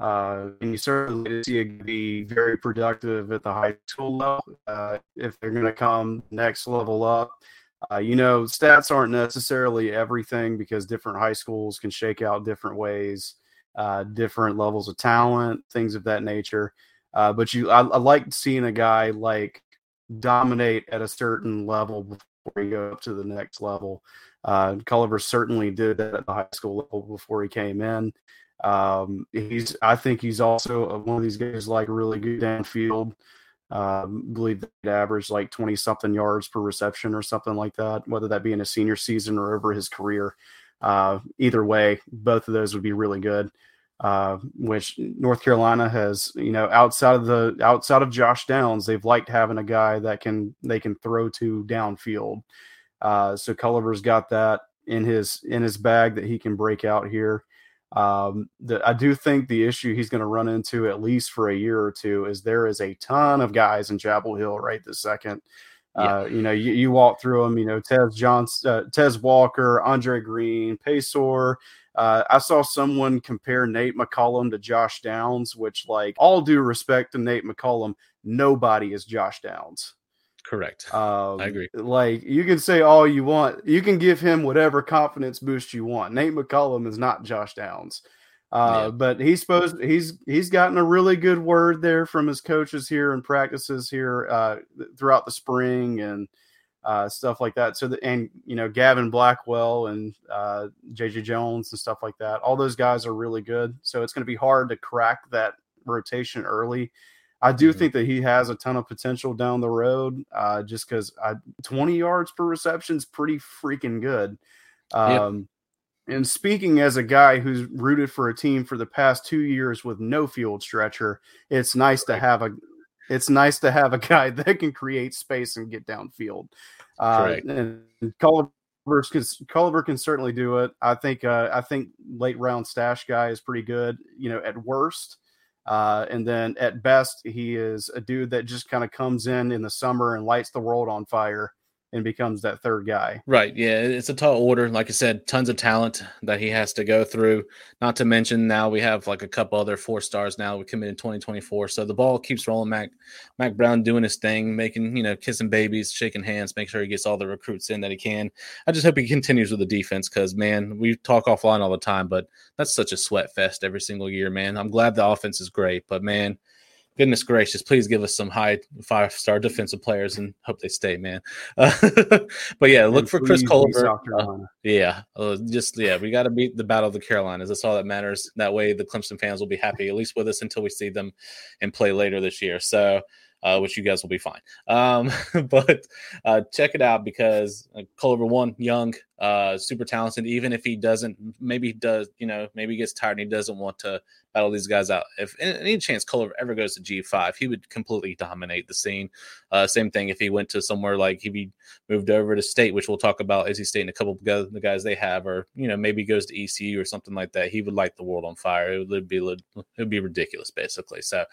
Uh, and you certainly see it be very productive at the high school level uh, if they're going to come next level up. Uh, you know, stats aren't necessarily everything because different high schools can shake out different ways uh, different levels of talent, things of that nature. Uh, but you, I, I like seeing a guy like dominate at a certain level before you go up to the next level. Uh, Culliver certainly did that at the high school level before he came in. Um, he's, I think he's also one of these guys like really good downfield. Um, believe that averaged like 20 something yards per reception or something like that, whether that be in a senior season or over his career. Uh, either way, both of those would be really good. Uh, which North Carolina has, you know, outside of the outside of Josh Downs, they've liked having a guy that can they can throw to downfield. Uh, so Culliver's got that in his in his bag that he can break out here. Um, the, I do think the issue he's going to run into at least for a year or two is there is a ton of guys in Chapel Hill right this second yeah. Uh, you know, you, you walk through them. You know, Tez Johnson, uh, Tez Walker, Andre Greene, Paysour. Uh, I saw someone compare Nate McCollum to Josh Downs, which, like, all due respect to Nate McCollum, nobody is Josh Downs. Correct. (laughs) Um, I agree. Like, you can say all you want, you can give him whatever confidence boost you want. Nate McCollum is not Josh Downs. Uh, yeah. But he's supposed he's he's gotten a really good word there from his coaches here and practices here uh, throughout the spring and uh, stuff like that. So the, and you know Gavin Blackwell and JJ uh, Jones and stuff like that. All those guys are really good. So it's going to be hard to crack that rotation early. I do mm-hmm. think that he has a ton of potential down the road, uh, just because 20 yards per reception is pretty freaking good. Um, yep and speaking as a guy who's rooted for a team for the past two years with no field stretcher, it's nice to have a it's nice to have a guy (laughs) that can create space and get downfield. Uh, and Culliver can, Culliver can certainly do it. I think uh, I think late round stash guy is pretty good. You know, at worst, uh, and then at best, he is a dude that just kind of comes in in the summer and lights the world on fire and becomes that third guy. Right. Yeah. It's a tall order. Like I said, tons of talent that he has to go through. Not to mention now we have like a couple other four stars now we committed in 2024. So the ball keeps rolling. Mac Mac Brown doing his thing, making, you know, kissing babies, shaking hands, make sure he gets all the recruits in that he can. I just hope he (laughs) continues with the defense because man, we talk offline all the time, but that's such a sweat fest every single year, man. I'm glad the offense is great, but man, goodness gracious, please give us some high five star defensive players and hope they stay, man. Uh, (laughs) but yeah, look and for Chris Culliver. Uh, yeah, uh, just yeah, we got to beat the Battle of the Carolinas. That's all that matters. That way, the Clemson fans will be happy at least with us until we see them and play later this year. So. Uh, which you guys will be fine. Um, (laughs) but uh, check it out because uh, Culliver one young, uh, super talented. Even if he doesn't, maybe he does, you know, maybe he gets tired and he doesn't want to battle these guys out. If any chance Culliver ever goes to G5, he would completely dominate the scene. Uh, same thing if he went to somewhere like if he moved over to state, which we'll talk about NC State and a couple of guys, the guys they have, or you know maybe goes to ECU or something like that. He would light the world on fire. It would be it would be ridiculous, basically. So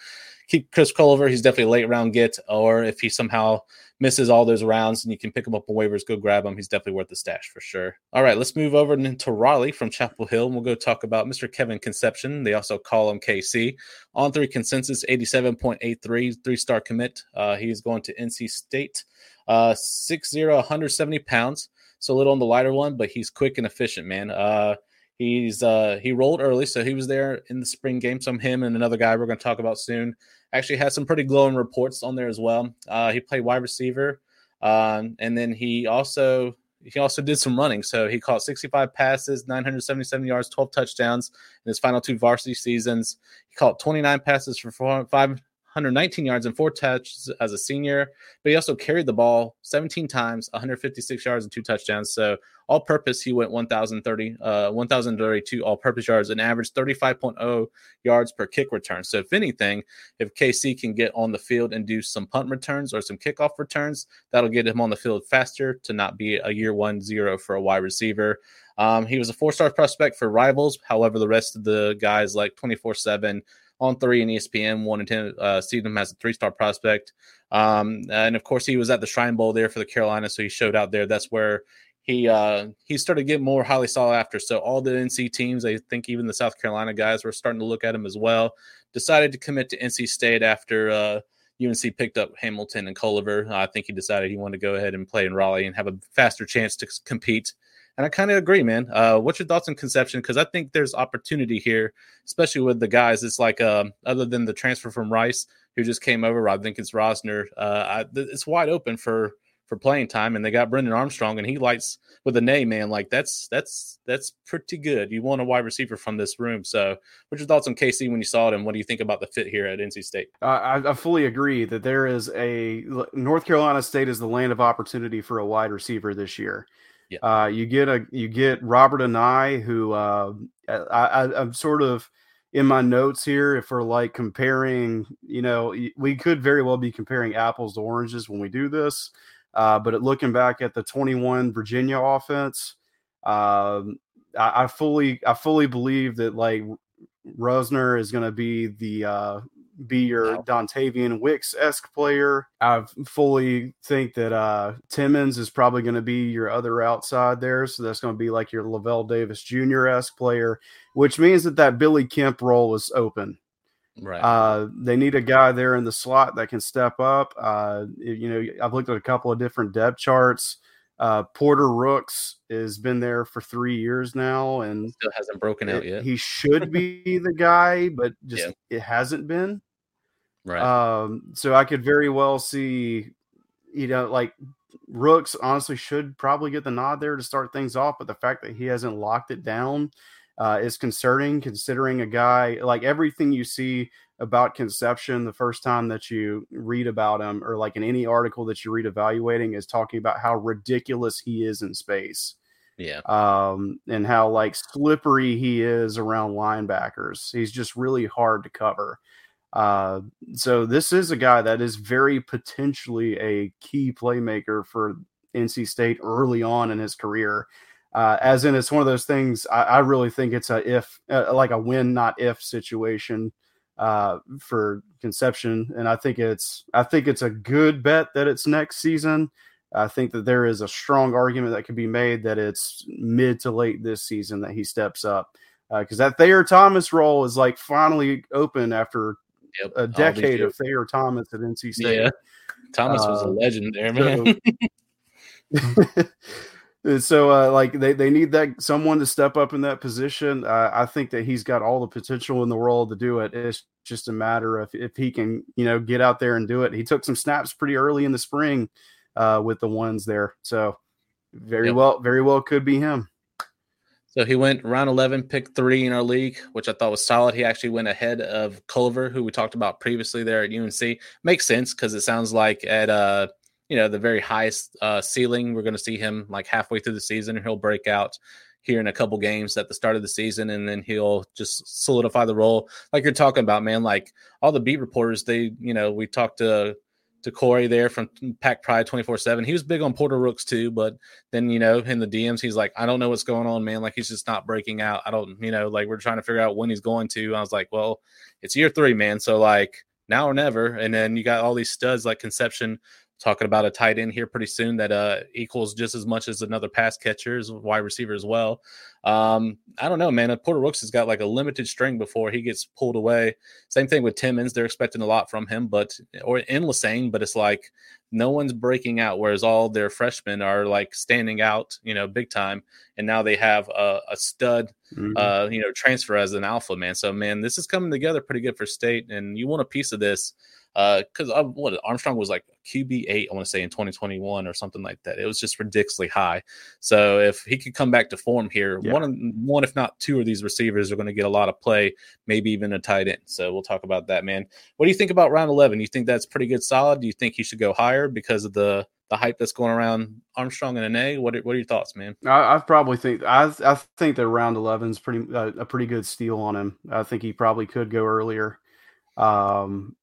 keep Chris Culliver. He's definitely a late round get, or if he somehow misses all those rounds and you can pick him up on waivers, go grab him. He's definitely worth the stash for sure. All right, let's move over to Raleigh from Chapel Hill and we'll go talk about Mr. Kevin Concepcion. They also call him KC. On three consensus, 87.83, three star commit. Uh, he's going to NC State, uh, 6'0, 170 pounds. So a little on the lighter one, but he's quick and efficient, man. Uh, he's uh, he rolled early, so he was there in the spring game. Some him and another guy we're going to talk about soon actually had some pretty glowing reports on there as well. Uh, he played wide receiver, um, and then he also he also did some running. So he caught 65 passes, 977 yards, 12 touchdowns in his final two varsity seasons. He caught 29 passes for five, 119 yards and four touches as a senior, but he also carried the ball 17 times, 156 yards and two touchdowns. So all purpose, he went 1,030, uh, 1,032 all purpose yards and averaged 35.0 yards per kick return. So if anything, if KC can get on the field and do some punt returns or some kickoff returns, that'll get him on the field faster to not be a year one zero for a wide receiver. Um, he was a four star prospect for rivals. However, the rest of the guys like 24 7 on three and ESPN wanted him uh, see him as a three star prospect. Um, and of course, he was at the Shrine Bowl there for the Carolina, so he showed out there. That's where he uh, he started getting more highly sought after. So all the NC teams, I think even the South Carolina guys were starting to look at him as well. Decided to commit to NC State after uh, UNC picked up Hamilton and Culliver. I think he decided he wanted to go ahead and play in Raleigh and have a faster chance to compete and I kind of agree, man. Uh, what's your thoughts on Concepcion? Because I think there's opportunity here, especially with the guys. It's like, uh, other than the transfer from Rice, who just came over, I think it's Rozner. Uh, I, it's wide open for for playing time, and they got Brennan Armstrong, and he lights with a name, man. Like that's that's that's pretty good. You want a wide receiver from this room. So, what's your thoughts on KC when you saw it, and what do you think about the fit here at NC State? I, I fully agree that there is a North Carolina State is the land of opportunity for a wide receiver this year. Yeah. Uh, you get a you get Robert Anae, who uh, I, I'm sort of in my notes here. If we're like comparing, you know, we could very well be comparing apples to oranges when we do this. Uh, but looking back at the 21 Virginia offense, um, I, I, fully I fully believe that like Rozner is going to be the uh, be your wow. Dontayvion Wicks esque player. I fully think that uh, Timmons is probably going to be your other outside there. So that's going to be like your Lavel Davis Jr. esque player, which means that that Billy Kemp role is open. Right. Uh, they need a guy there in the slot that can step up. Uh, you know, I've looked at a couple of different depth charts. Uh, Porter Rooks has been there for three years now, and still hasn't broken out yet. He should be the guy, but (laughs) just yeah. it hasn't been. Right. Um, so I could very well see, you know, like Rooks honestly should probably get the nod there to start things off, but the fact that he hasn't locked it down uh, is concerning considering a guy like everything you see about Concepcion the first time that you read about him or like in any article that you read evaluating is talking about how ridiculous he is in space. Yeah. Um, and how like slippery he is around linebackers. He's just really hard to cover. Uh, so this is a guy that is very potentially a key playmaker for NC State early on in his career. Uh, as in, it's one of those things. I, I really think it's a if, uh, like a win not if situation uh, for Concepcion, and I think it's I think it's a good bet that it's next season. I think that there is a strong argument that could be made that it's mid to late this season that he steps up because uh, that Thayer Thomas role is like finally open after yep. a decade of Thayer Thomas at NC State. Yeah, Thomas was a uh, legend there, man. So, (laughs) (laughs) so uh, like they, they need that someone to step up in that position. Uh, I think that he's got all the potential in the world to do it. It's just a matter of if he can, you know, get out there and do it. He took some snaps pretty early in the spring uh, with the ones there, so very yep. well, very well could be him. So he went round 11, pick three in our league, which I thought was solid. He actually went ahead of Culver, who we talked about previously there at UNC. Makes sense because it sounds like at uh, you know the very highest uh, ceiling. We're going to see him like halfway through the season. And he'll break out here in a couple games at the start of the season, and then he'll just solidify the role. Like you're talking about, man. Like all the beat reporters, they you know we talked to to Corey there from Pack Pride 24 7. He was big on Porter Rooks too, but then, you know, in the DMs, he's like, I don't know what's going on, man. Like, he's just not breaking out. I don't, you know, like, we're trying to figure out when he's going to. I was like, well, it's year three, man. So, like, now or never. And then you got all these studs like Concepcion talking about a tight end here pretty soon that uh, equals just as much as another pass catcher, as wide receiver as well. Um, I don't know, man. Porter Rooks has got like a limited string before he gets pulled away. Same thing with Timmons; they're expecting a lot from him, but or in Lassane, but it's like no one's breaking out, whereas all their freshmen are like standing out, you know, big time. And now they have a, a stud, mm-hmm. uh, you know, transfer as an alpha man. So man, this is coming together pretty good for state, and you want a piece of this because uh, what Armstrong was like QB eight, I want to say in 2021 or something like that. It was just ridiculously high. So if he could come back to form here, yeah. one one if not two of these receivers are going to get a lot of play, maybe even a tight end. So we'll talk about that, man. What do you think about round 11? You think that's pretty good, solid? Do you think he should go higher because of the the hype that's going around Armstrong and Anae. What are, what are your thoughts, man? I, I probably think I I think that round eleven is pretty uh, a pretty good steal on him. I think he probably could go earlier. Um,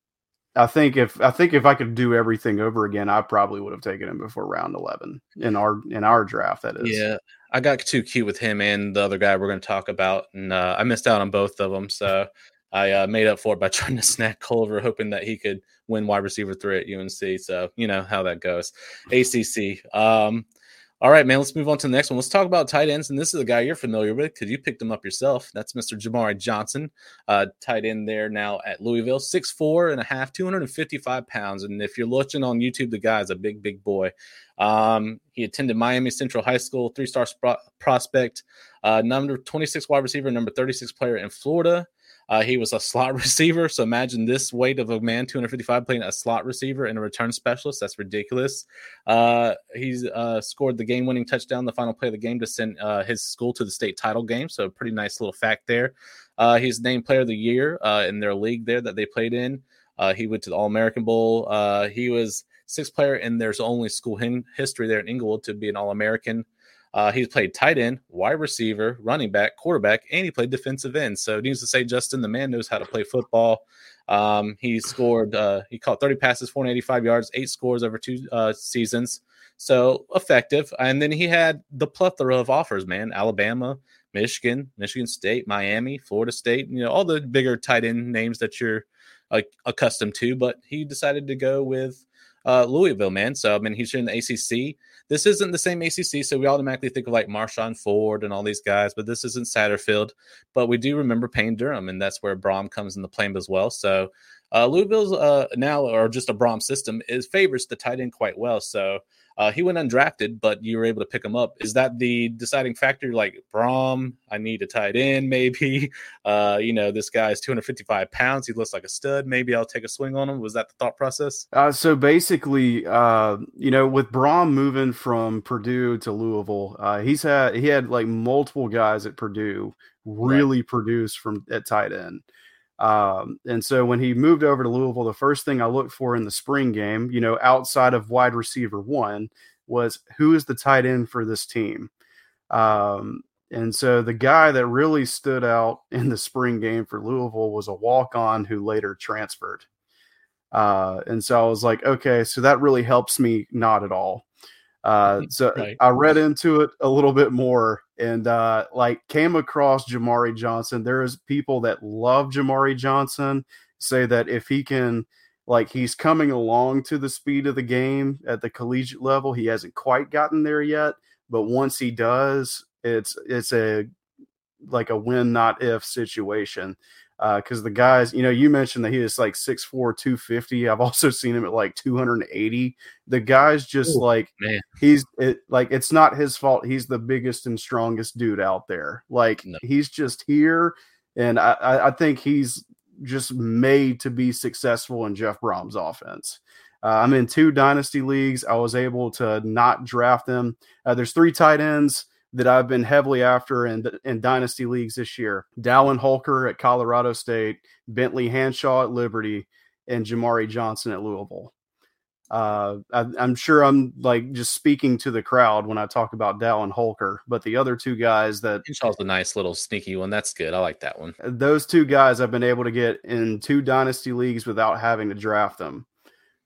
I think if I think if I could do everything over again, I probably would have taken him before round eleven in our in our draft. That is, yeah. I got too cute with him and the other guy we're going to talk about, and uh, I missed out on both of them. So I uh, made up for it by (laughs) trying to snack Culver, hoping that he could win wide receiver three at UNC. So you know how that goes. ACC. Um, all right, man, let's move on to the next one. Let's talk about tight ends. And this is a guy you're familiar with because you picked him up yourself. That's Mr. Jamari Johnson, uh, tight end there now at Louisville, six four and a half, 255 pounds. And if you're watching on YouTube, the guy is a big, big boy. Um, he attended Miami Central High School, three star sp- prospect, uh, number 26 wide receiver, number 36 player in Florida. Uh, he was a slot (laughs) receiver. So imagine this weight of a man, 255, playing a slot receiver and a return specialist. That's ridiculous. Uh, he's uh, scored the game winning touchdown, the final play of the game to send uh, his school to the state title game. So, pretty nice little fact there. Uh, he's named player of the year uh, in their league there that they played in. he went to the All American Bowl. he was sixth player in their only school history there in Inglewood to be an All American. Uh, he's played tight end, wide receiver, running back, quarterback, and he played defensive end. So needs to say, Justin, the man knows how to play football. Um, he scored, uh, he caught 30 passes, 485 yards, eight scores over two uh, seasons. So effective. And then he had the plethora of offers, man. Alabama, Michigan, Michigan State, Miami, Florida State, you know, all the bigger tight end names that you're like accustomed to. But he decided to go with uh, Louisville, man. So, I mean, he's in the ACC. This isn't the same ACC, so we automatically think of like Marshon Ford and all these guys, but this isn't Satterfield. But we do remember Payne Durham, and that's where Brohm comes in the plane as well. So uh, Louisville's uh, now, or just a Brohm system, is favors the tight end quite well. So uh, he went undrafted, but you were able to pick him up. Is that the deciding factor? Like Brohm, I need a tight end, (laughs) maybe. Uh, you know, this guy is 255 pounds. He looks like a stud. Maybe I'll take a swing on him. Was that the thought process? Uh, so basically, uh, you know, with Brohm moving from Purdue to Louisville, uh, he's had he had like multiple guys at Purdue really right. produce from at tight end. Um, and so when he moved over to Louisville, the first thing I looked for in the spring game, you know, outside of wide receiver one, was who is the tight end for this team. Um, and so the guy that really stood out (laughs) in the spring game for Louisville was a walk on who later transferred. Uh, and so I was like, okay, so that really helps me not at all. Uh, (laughs) so right. I read into it a little bit more and uh, like came across Jamari Johnson. There is people that love Jamari Johnson, say that if he can, like, he's coming along to the speed of the game at the collegiate level. He hasn't quite gotten there yet, but once he does, it's it's a like a win not if situation because uh, the guys, you know, you mentioned that he is like 6'4, 250. I've also seen him at like 280. The guy's just Ooh, like, man. he's it, like, it's not his fault. He's the biggest and strongest dude out there. Like, no. he's just here. And I, I think he's just made to be successful in Jeff Brohm's offense. Uh, I'm in two dynasty leagues. I was able to not draft them. Uh, there's three tight ends that I've been heavily after in, in dynasty leagues this year. Dallin Holker at Colorado State, Bentley Hanshaw at Liberty, and Jamari Johnson at Louisville. Uh, I, am sure I'm like just speaking to the crowd when I talk about Dallin Holker, but the other two guys that Henshaw's a nice little sneaky one. That's good. I like that one. Those two guys I've been able to get in two dynasty leagues without having to draft them.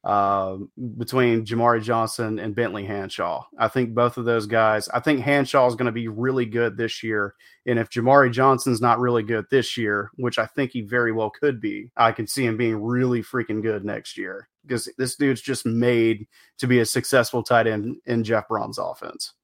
Uh, between Jamari Johnson and Bentley Hanshaw. I think both of those guys, I think Hanshaw is going to be really good this year. And if Jamari Johnson's not really good this year, which I think he very well could be, I can see him being really freaking good next year because this dude's just made to be a successful tight end in Jeff Brohm's offense.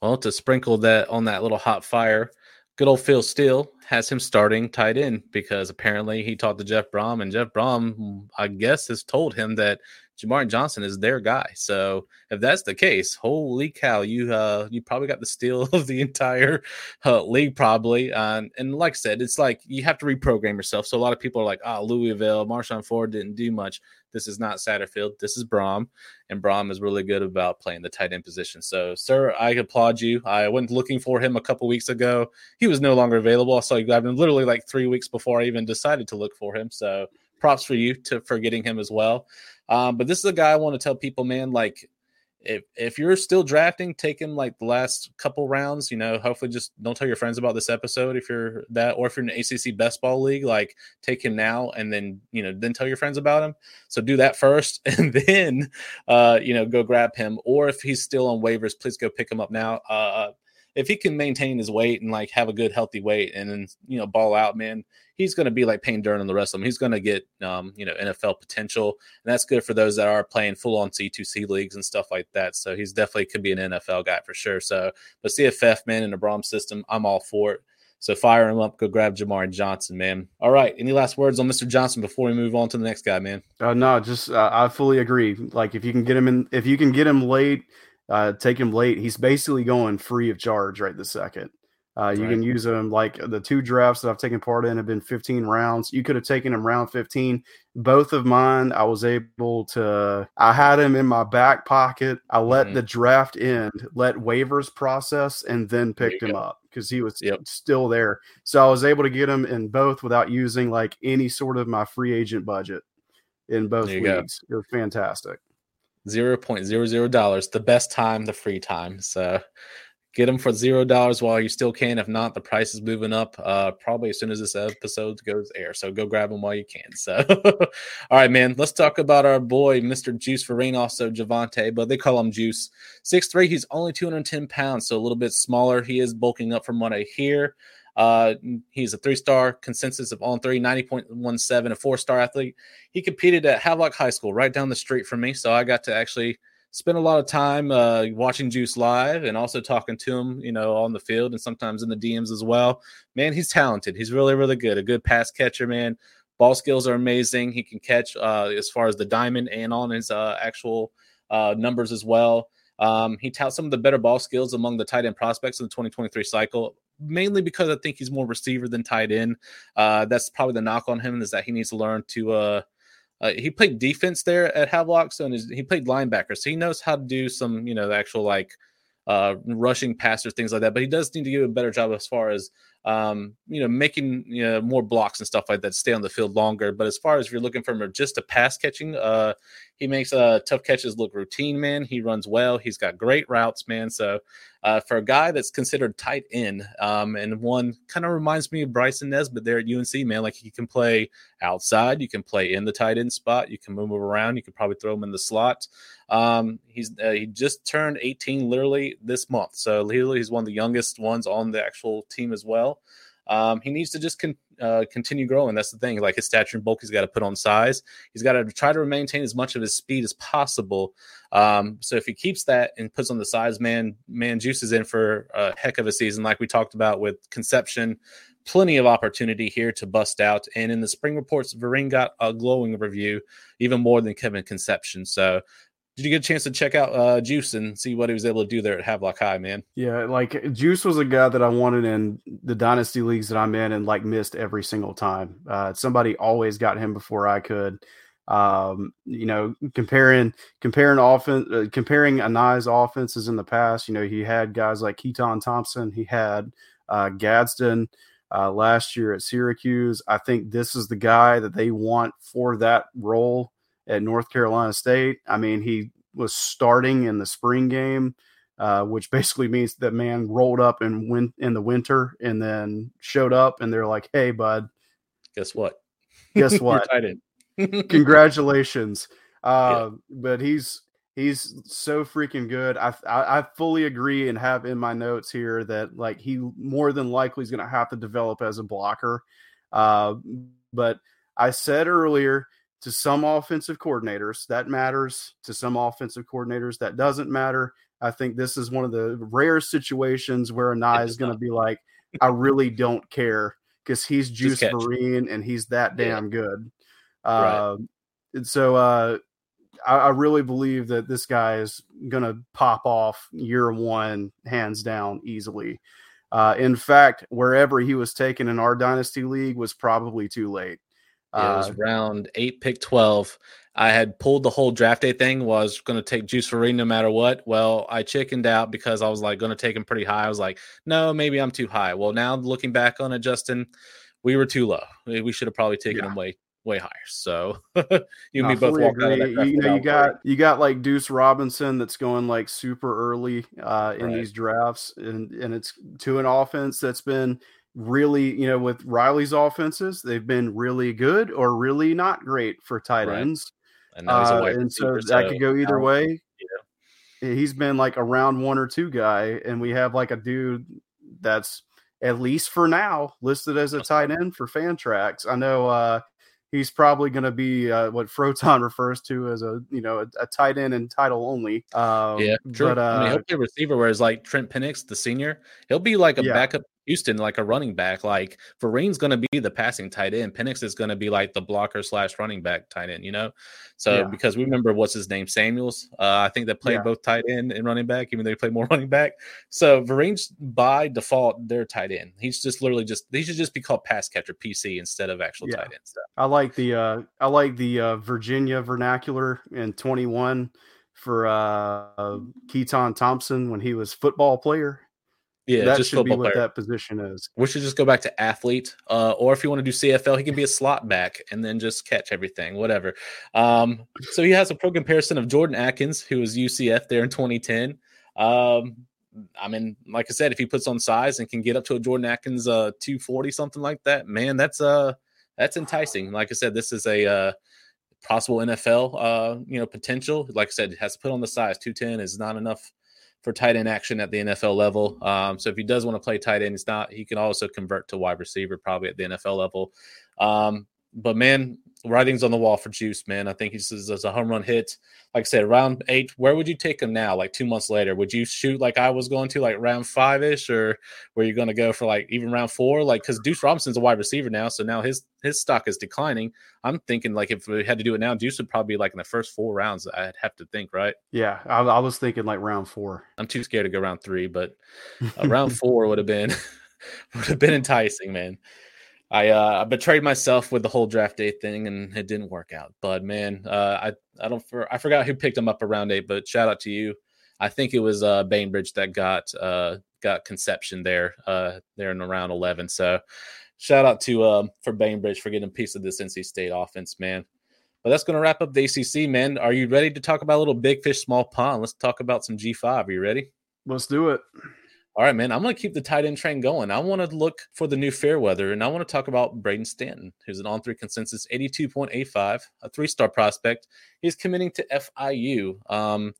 Well, to sprinkle that on that little hot fire, good old Phil Steele has him starting tight end because apparently he talked to Jeff Brohm, and Jeff Brohm, I guess, has told him that Jamar Johnson is their guy. So if that's the case, holy cow, you uh you probably got the steal (laughs) of the entire uh, league, probably. And like I said, it's like you have to reprogram yourself. So a lot of people are like, oh, Louisville, Marshon Ford didn't do much. This is not Satterfield. This is Brohm, and Brohm is really good about playing the tight end position. So, sir, I applaud you. I went looking for him a couple weeks ago. He was no longer available. So I saw you grabbing literally like three weeks before I even decided to look for him. So, props for you to for getting him as well. Um, but this is a guy I want to tell people, man, like if if you're still drafting, take him like the last couple rounds. You know, hopefully just don't tell your friends about this episode if you're that, or if you're in an ACC best ball league, like take him now and then you know then tell your friends about him. So do that first, (laughs) and then uh, you know go grab him. Or if he's still on waivers, please go pick him up now. Uh, if he can maintain his weight and like have a good healthy weight and then you know ball out, man, he's going to be like Payne Durham the rest of them. He's going to get um, you know NFL potential, and that's good for those that are playing full on C2C leagues and stuff like that. So he's definitely could be an NFL guy for sure. So, but CFF man in the Brohm system, I'm all for it. So fire him up. Go grab Jamar Johnson, man. All right. Any last words on Mr. Johnson before we move on to the next guy, man? Uh, no, just uh, I fully agree. Like if you can get him in, if you can get him late uh, take him late. He's basically going free of charge right this second. Uh, you right. can use him like the two drafts that I've taken part in have been 15 rounds. You could have taken him round 15. Both of mine, I was able to. I had him in my back pocket. I let mm-hmm. the draft end, let waivers process, and then picked him go. up because he was yep. still there. So I was able to get him in both without using like any sort of my free agent budget in both leagues. Go. It was fantastic. Zero point zero zero dollars, the best time, the free time. So get them for zero dollars while you still can. If not, the price is moving up. Uh, probably as soon as this episode goes air. So go grab them while you can. So, (laughs) all right, man. Let's talk about our boy, Mr. Juice Vereen, also Javonte, but they call him Juice. Six three. He's only two hundred ten pounds, so a little bit smaller. He is bulking up from what I hear. Uh, he's a three star consensus of on three, 90.17, a four star athlete. He competed at Havelock High School right down the street from me. So I got to actually spend a lot of time uh, watching Juice live and also talking to him, you know, on the field and sometimes in the DMs as well. Man, he's talented. He's really, really good. A good pass catcher, man. Ball skills are amazing. He can catch uh, as far as the diamond and on his uh, actual uh, numbers as well. Um, he touts some of the better ball skills among the tight end prospects in the 2023 cycle mainly because I think he's more receiver than tight end. Uh, that's probably the knock on him is that he needs to learn to. Uh, uh, he played defense there at Havelock, so he played linebacker, so he knows how to do some, you know, the actual like uh, rushing passers, things like that. But he does need to do a better job as far as um, you know, making you know, more blocks and stuff like that, stay on the field longer. But as far as if you're looking for just a pass catching, uh, he makes uh, tough catches look routine, man. He runs well. He's got great routes, man. So uh, for a guy that's considered tight end, um, and one kind of reminds me of Bryson Nesbit there at UNC, man. Like he can play outside, you can play in the tight end spot, you can move him around, you can probably throw him in the slot. Um, he's uh, he just turned 18 literally this month, so literally he's one of the youngest ones on the actual team as well. Um, he needs to just con- uh, continue growing. That's the thing. Like his stature and bulk, he's got to put on size. He's got to try to maintain as much of his speed as possible. Um, so if he keeps that and puts on the size, man, man, Juice is in for a heck of a season, like we talked about with Concepcion. Plenty of opportunity here to bust out. And in the spring reports, Vereen got a glowing review, even more than Kevin Concepcion. So did you get a chance to check out uh, Juice and see what he was able to do there at Havelock High, man? Yeah, like Juice was a guy that I wanted in the dynasty leagues that I'm in, and like missed every single time. Uh, somebody always got him before I could. Um, you know, comparing comparing offense, uh, comparing Anae's offenses in the past. You know, he had guys like Keytaon Thompson, he had uh, Gadsden uh, last year at Syracuse. I think this is the guy that they want for that role at North Carolina State. I mean, he was starting in the spring game, uh, which basically means that man rolled up and went in the winter and then showed up, and they're like, "Hey, bud, guess what? Guess (laughs) what? (laughs) Congratulations!" Uh, yeah. But he's he's so freaking good. I, I, I fully agree and have in my notes here that like he more than likely is going to have to develop as a blocker. Uh, but I said earlier to some offensive coordinators that matters. To some offensive coordinators that doesn't matter. I think this is one of the rare situations where Anae is going to be like, I really don't care because he's Juice Vereen and he's that damn yeah. good. Uh, right. Um, and so uh, I, I really believe that this guy is going to pop off year one, hands down, easily. Uh, in fact, wherever he was taken in our dynasty league was probably too late. Yeah, it was uh, round eight, pick 12. I had pulled the whole draft day thing, was going to take Juice Vereen no matter what. Well, I chickened out because I was like going to take him pretty high. I was like, no, maybe I'm too high. Well, now looking back on it, Justin, we were too low. We should have probably taken yeah. him way way higher. So (laughs) you and me both walk out You know, you got you got like Duce Robinson that's going like super early uh, in right. these drafts, and and it's to an offense that's been really, you know, with Riley's offenses, they've been really good or really not great for tight right. ends. And, uh, and so that could go either way. Yeah. He's been like a round one or two guy, and we have like a dude that's at least for now listed as a tight end for Fantrax. I know uh, he's probably going to be uh, what Froton (laughs) refers to as a you know a, a tight end and title only. Um, yeah, true. But, uh, I mean, he'll be a receiver, whereas like Trent Pennix, the senior, he'll be like a yeah. backup Houston like a running back. Like Vereen's going to be the passing tight end. Pennix is going to be like the blocker slash running back tight end. You know, so yeah. because we remember what's his name Samuels. Uh, I think they play yeah. both tight end and running back, even though they play more (laughs) running back. So Vereen's by default their tight end. He's just literally just he should just be called pass catcher PC instead of actual yeah. tight end stuff. I like the uh, I like the uh, Virginia vernacular in twenty one for uh, Keytaon Thompson when he was football player. Yeah, that just should be what player. that position is. We should just go back to athlete, uh, or if you want to do CFL, he can be a slot back and then just catch everything, whatever. Um, so he has a pro comparison of Jordan Akins, who was UCF there in 2010. Um, I mean, like I said, if he puts on size and can get up to a Jordan Akins uh, 240, something like that, man, that's uh that's enticing. Like I said, this is a uh, possible NFL uh, you know potential. Like I said, has to put on the size. 210 is not enough for tight end action at the NFL level. Um, so if he does want to play tight end, it's not. He can also convert to wide receiver probably at the NFL level. Um, but man, writings on the wall for Juice, man. I think he's, he's a home run hit. Like I said, round eight. Where would you take him now? Like two months later, would you shoot like I was going to, like round five ish, or were you going to go for like even round four? Like because Duce Robinson's a wide receiver now, so now his his stock is declining. I'm thinking like if we had to do it now, Duce would probably be like in the first four rounds. I'd have to think, right? Yeah, I, I was thinking like round four. I'm too scared to go round three, but (laughs) uh, round four would have been (laughs) would have been enticing, man. I uh, I betrayed myself with the whole draft day thing, and it didn't work out. But man, uh, I I don't for, I forgot who picked him up around eight, but shout out to you. I think it was uh, Bainbridge that got uh, got Concepcion there uh, there in around eleven. So shout out to uh, for Bainbridge for getting a piece of this NC State offense, man. But that's going to wrap up the ACC, man. Are you ready to talk about a little big fish, small pond? Let's talk about some G5. Are you ready? Let's do it. All right, man. I'm going to keep the tight end train going. I want to look for the new Fairweather, and I want to talk about Braden Stanton, who's an on three consensus 82.85, a three star prospect. He's committing to FIU. Um,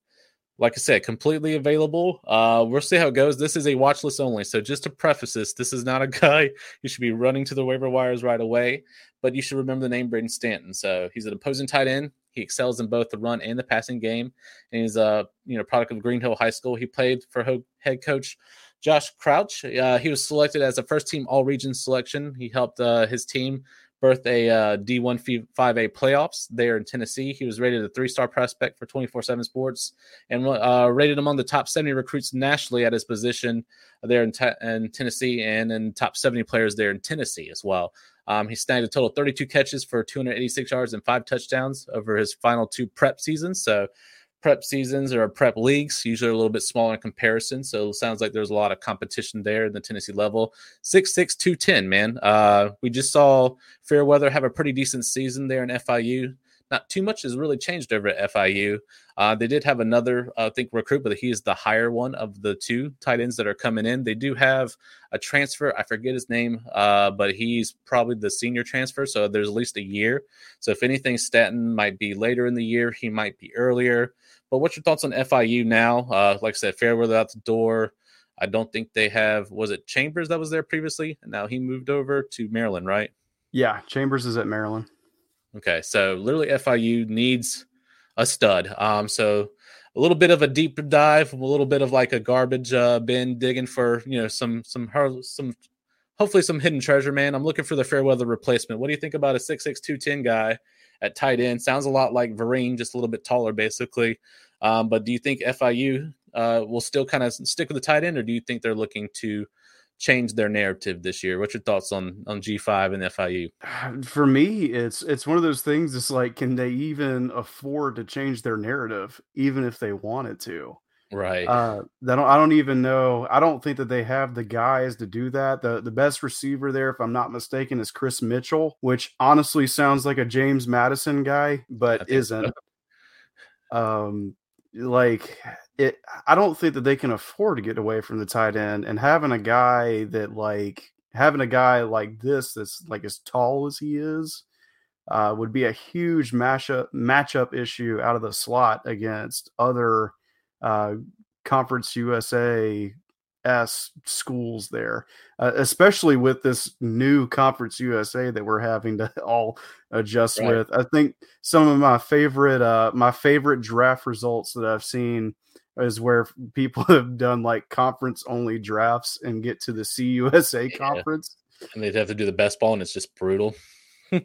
like I said, completely available. Uh, we'll see how it goes. This is a watch list only. So, just to preface this, this is not a (laughs) guy you should be running to the waiver wires right away, but you should remember the name Braden Stanton. So, he's an opposing tight end. He excels in both the run and the passing game, and he's a you know product of Green Hill High School. He played for head coach Josh Crouch, uh, he was selected as a first team All Region selection. He helped uh, his team birth a uh, D1 5A playoffs there in Tennessee. He was rated a three star prospect for 24 7 Sports and uh, rated among the top 70 recruits nationally at his position there in, te- in Tennessee and in top 70 players there in Tennessee as well. Um, he snagged a total of 32 catches for 286 yards and five touchdowns over his final two prep seasons. So prep seasons or prep leagues, usually a little bit smaller in comparison. So sounds like there's a lot of competition there in the Tennessee level. Six six two ten, man. Uh, we just saw Fairweather have a pretty decent season there in FIU. not too much has really changed over at FIU. Uh, they did have another, I think, recruit, but he is the higher one of the two tight ends that are coming in. They do have a transfer. I forget his name, uh, but he's probably the senior transfer. So there's at least a year. So if anything, Staten might be later in the year. He might be earlier. But what's your thoughts on FIU now? Uh, like I said, Fairweather out the door. I don't think they have. Was it Chambers that was there previously? And now he moved over to Maryland, right? Yeah, Chambers is at Maryland. Okay, so literally FIU needs a stud. Um, so a little bit of a deep dive, a little bit of like a garbage uh, bin digging for you know some some some hopefully some hidden treasure. Man, I'm looking for the Fairweather replacement. What do you think about a six six two ten guy at tight end? Sounds a lot like Vereen, just a little bit taller, basically. Um, but do you think FIU uh, will still kind of stick with the tight end, or do you think they're looking to change their narrative this year? What's your thoughts on on G five and FIU? (sighs) For me, it's it's one of those things. It's like, can they even afford to change their narrative, even if they wanted to? Right. Uh, they don't. I don't even know. I don't think that they have the guys to do that. the The best receiver there, if I'm not mistaken, is Chris Mitchell, which honestly sounds like a James Madison guy, but isn't. So. Um, like it I don't think that they can afford to get away from the tight end and having a guy that like having a guy like this that's like as tall as he is uh, would be a huge matchup matchup issue out of the slot against other uh, Conference USA s schools there, uh, especially with this new Conference USA that we're having to (laughs) all adjust right. with. I think some of my favorite uh, my favorite draft results that I've seen is where people (laughs) have done like conference only drafts and get to the CUSA yeah. conference. And they'd have to do the best ball, and it's just brutal.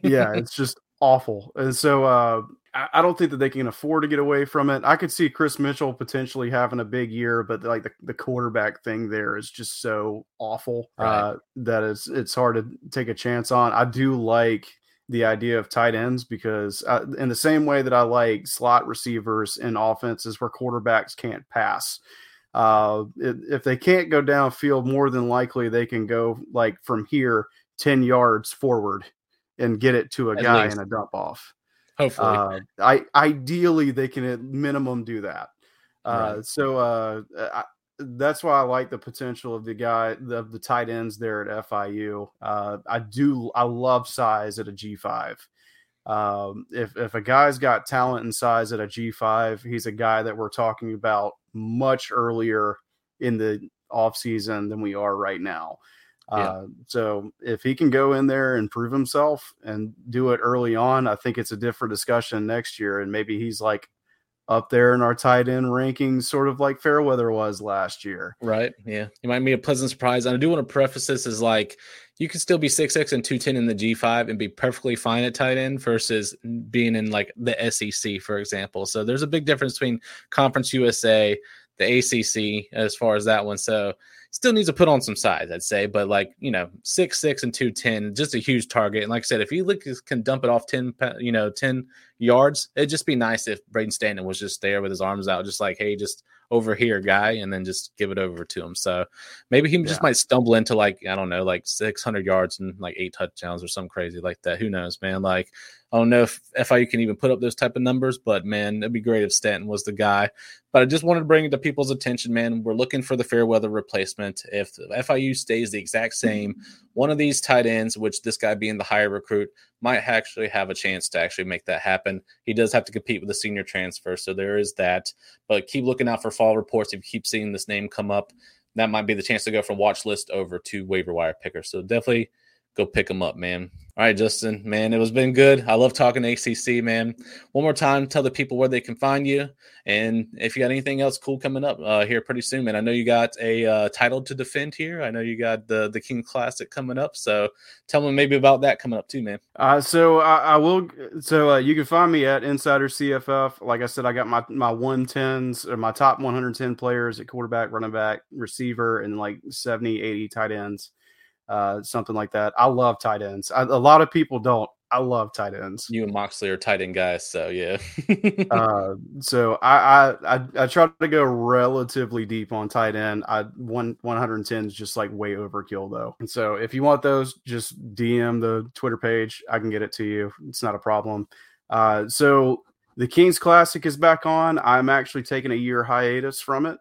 yeah, (laughs) it's just awful. And so uh, I don't think that they can afford to get away from it. I could see Chris Mitchell potentially having a big year, but like the, the quarterback thing there is just so awful right. uh, that it's it's hard to take a chance on. I do like the idea of tight ends because uh, in the same way that I like slot receivers in offenses where quarterbacks can't pass. Uh, if they can't go downfield, more than likely they can go like from here 10 yards forward and get it to a at guy least. in a dump off. Hopefully, uh, I ideally they can at minimum do that. Uh, right. So uh, I, that's why I like the potential of the guy of the tight ends there at FIU. Uh, I do I love size at a G five. Um, if if a guy's got talent and size at a G five, he's a guy that we're talking about much earlier in the off season than we are right now. Yeah. Uh, so if he can go in there and prove himself and do it early on, I think it's a different discussion next year. And maybe he's like up there in our tight end rankings, sort of like Fairweather was last year. Right. Yeah. You might be a pleasant surprise. And I do want to preface this as like you can still be six six and two ten in the G five and be perfectly fine at tight end versus being in like the SEC, for example. So there's a big difference between Conference USA, the ACC, as far as that one. So still needs to put on some size, I'd say. But like you know, six six and two ten, just a huge target. And like I said, if he can dump it off ten, you know, ten yards, it'd just be nice if Braden Stanton was just there with his arms out, just like, hey, just over here, guy, and then just give it over to him. So maybe he yeah. just might stumble into like I don't know, like 600 yards and like eight touchdowns or something crazy like that. Who knows, man? Like I don't know if FIU can even put up those type of numbers, but man, it'd be great if Stanton was the guy. But I just wanted to bring it to people's attention, man. We're looking for the Fairweather replacement. If FIU stays the exact same, one of these tight ends, which this guy being the higher recruit, might actually have a chance to actually make that happen. He does have to compete with the senior transfer, so there is that. But keep looking out for fall reports. If you keep seeing this name come up, that might be the chance to go from watch list over to waiver wire picker. So definitely go pick them up, man. All right, Justin, man, it was been good. I love talking to ACC, man. One more time, tell the people where they can find you, and if you got anything else cool coming up uh, here pretty soon, man. I know you got a uh, title to defend here. I know you got the the King Classic coming up, so tell them maybe about that coming up too, man. Uh, so I, I will. So uh, you can find me at Insider CFF. Like I said, I got my my one tens or my top one hundred ten players at quarterback, running back, receiver, and like 70, 80 tight ends uh, something like that. I love tight ends. I, a lot of people don't. I love tight ends. You and Moxley are tight end guys, so yeah. (laughs) uh, so I, I, I I try to go relatively deep on tight end. I one one hundred and ten is just like way overkill though. And so if you want those, just DM the Twitter page. I can get it to you. It's not a problem. Uh, so the Kings Classic is back on. I'm actually taking a year hiatus from it,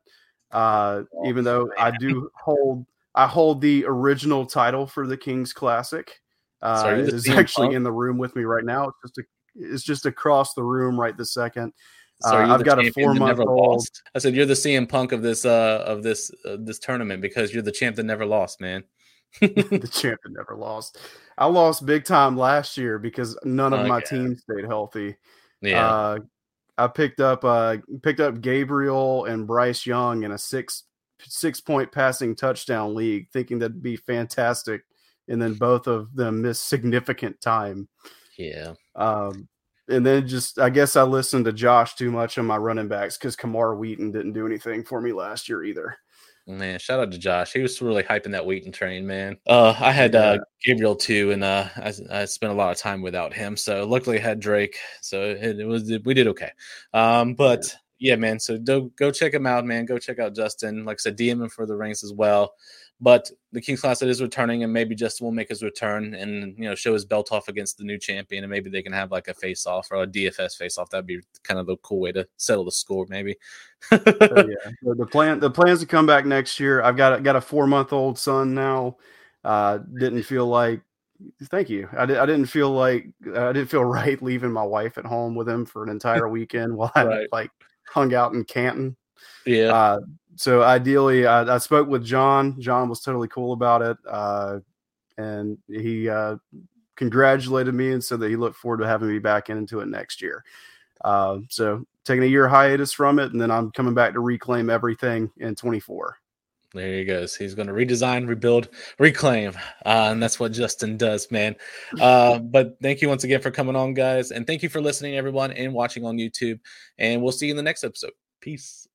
uh, even though. I do hold I hold the original title for the Kings Classic. Uh, it is actually Punk? in the room with me right now. It's just a, it's just across the room right this second. So uh, I've got a four month old. I said you're the CM Punk of this uh of this uh, this tournament because you're the champ that never lost, man. (laughs) the champ that never lost. I lost big time last year because none of my team stayed healthy. Yeah. Uh, I picked up uh picked up Gabriel and Bryce Young in a six six point passing touchdown league, thinking that'd be fantastic, and then both of them missed significant time. Yeah. Um, and then just I guess I listened to Josh too much on my running backs because Camar Wheaton didn't do anything for me last year either. Man, shout out to Josh. He was really hyping that Wheaton train, man. Uh, I had uh, Gabriel too, and uh, I, I spent a lot of time without him. So luckily, I had Drake. So it, it was we did okay. Um, but yeah. man. So do, go check him out, man. Go check out Justin. Like I said, DM him for the rings as well. But the Kings Classic is returning, and maybe Justin will make his return and you know show his belt off against the new champion, and maybe they can have like a face off or a DFS face off. That'd be kind of the cool way to settle the score, maybe. (laughs) yeah, the, plan the plans to come back next year. I've got got a four month old son now. Uh, didn't feel like thank you. I, I didn't feel like I didn't feel (laughs) right leaving my wife at home with him for an entire weekend while I right. like hung out in Canton. Yeah. Uh, so ideally, I, I, spoke with John. John was totally cool about it, uh, and he uh, congratulated me and said that he looked forward to having me back into it next year. Uh, so taking a year hiatus from it, and then I'm coming back to reclaim everything in 24. There he goes. He's going to redesign, rebuild, reclaim, uh, and that's what Justin does, man. (laughs) Uh, but thank you once again for coming on, guys, and thank you for listening, everyone, and watching on YouTube. And we'll see you in the next episode. Peace.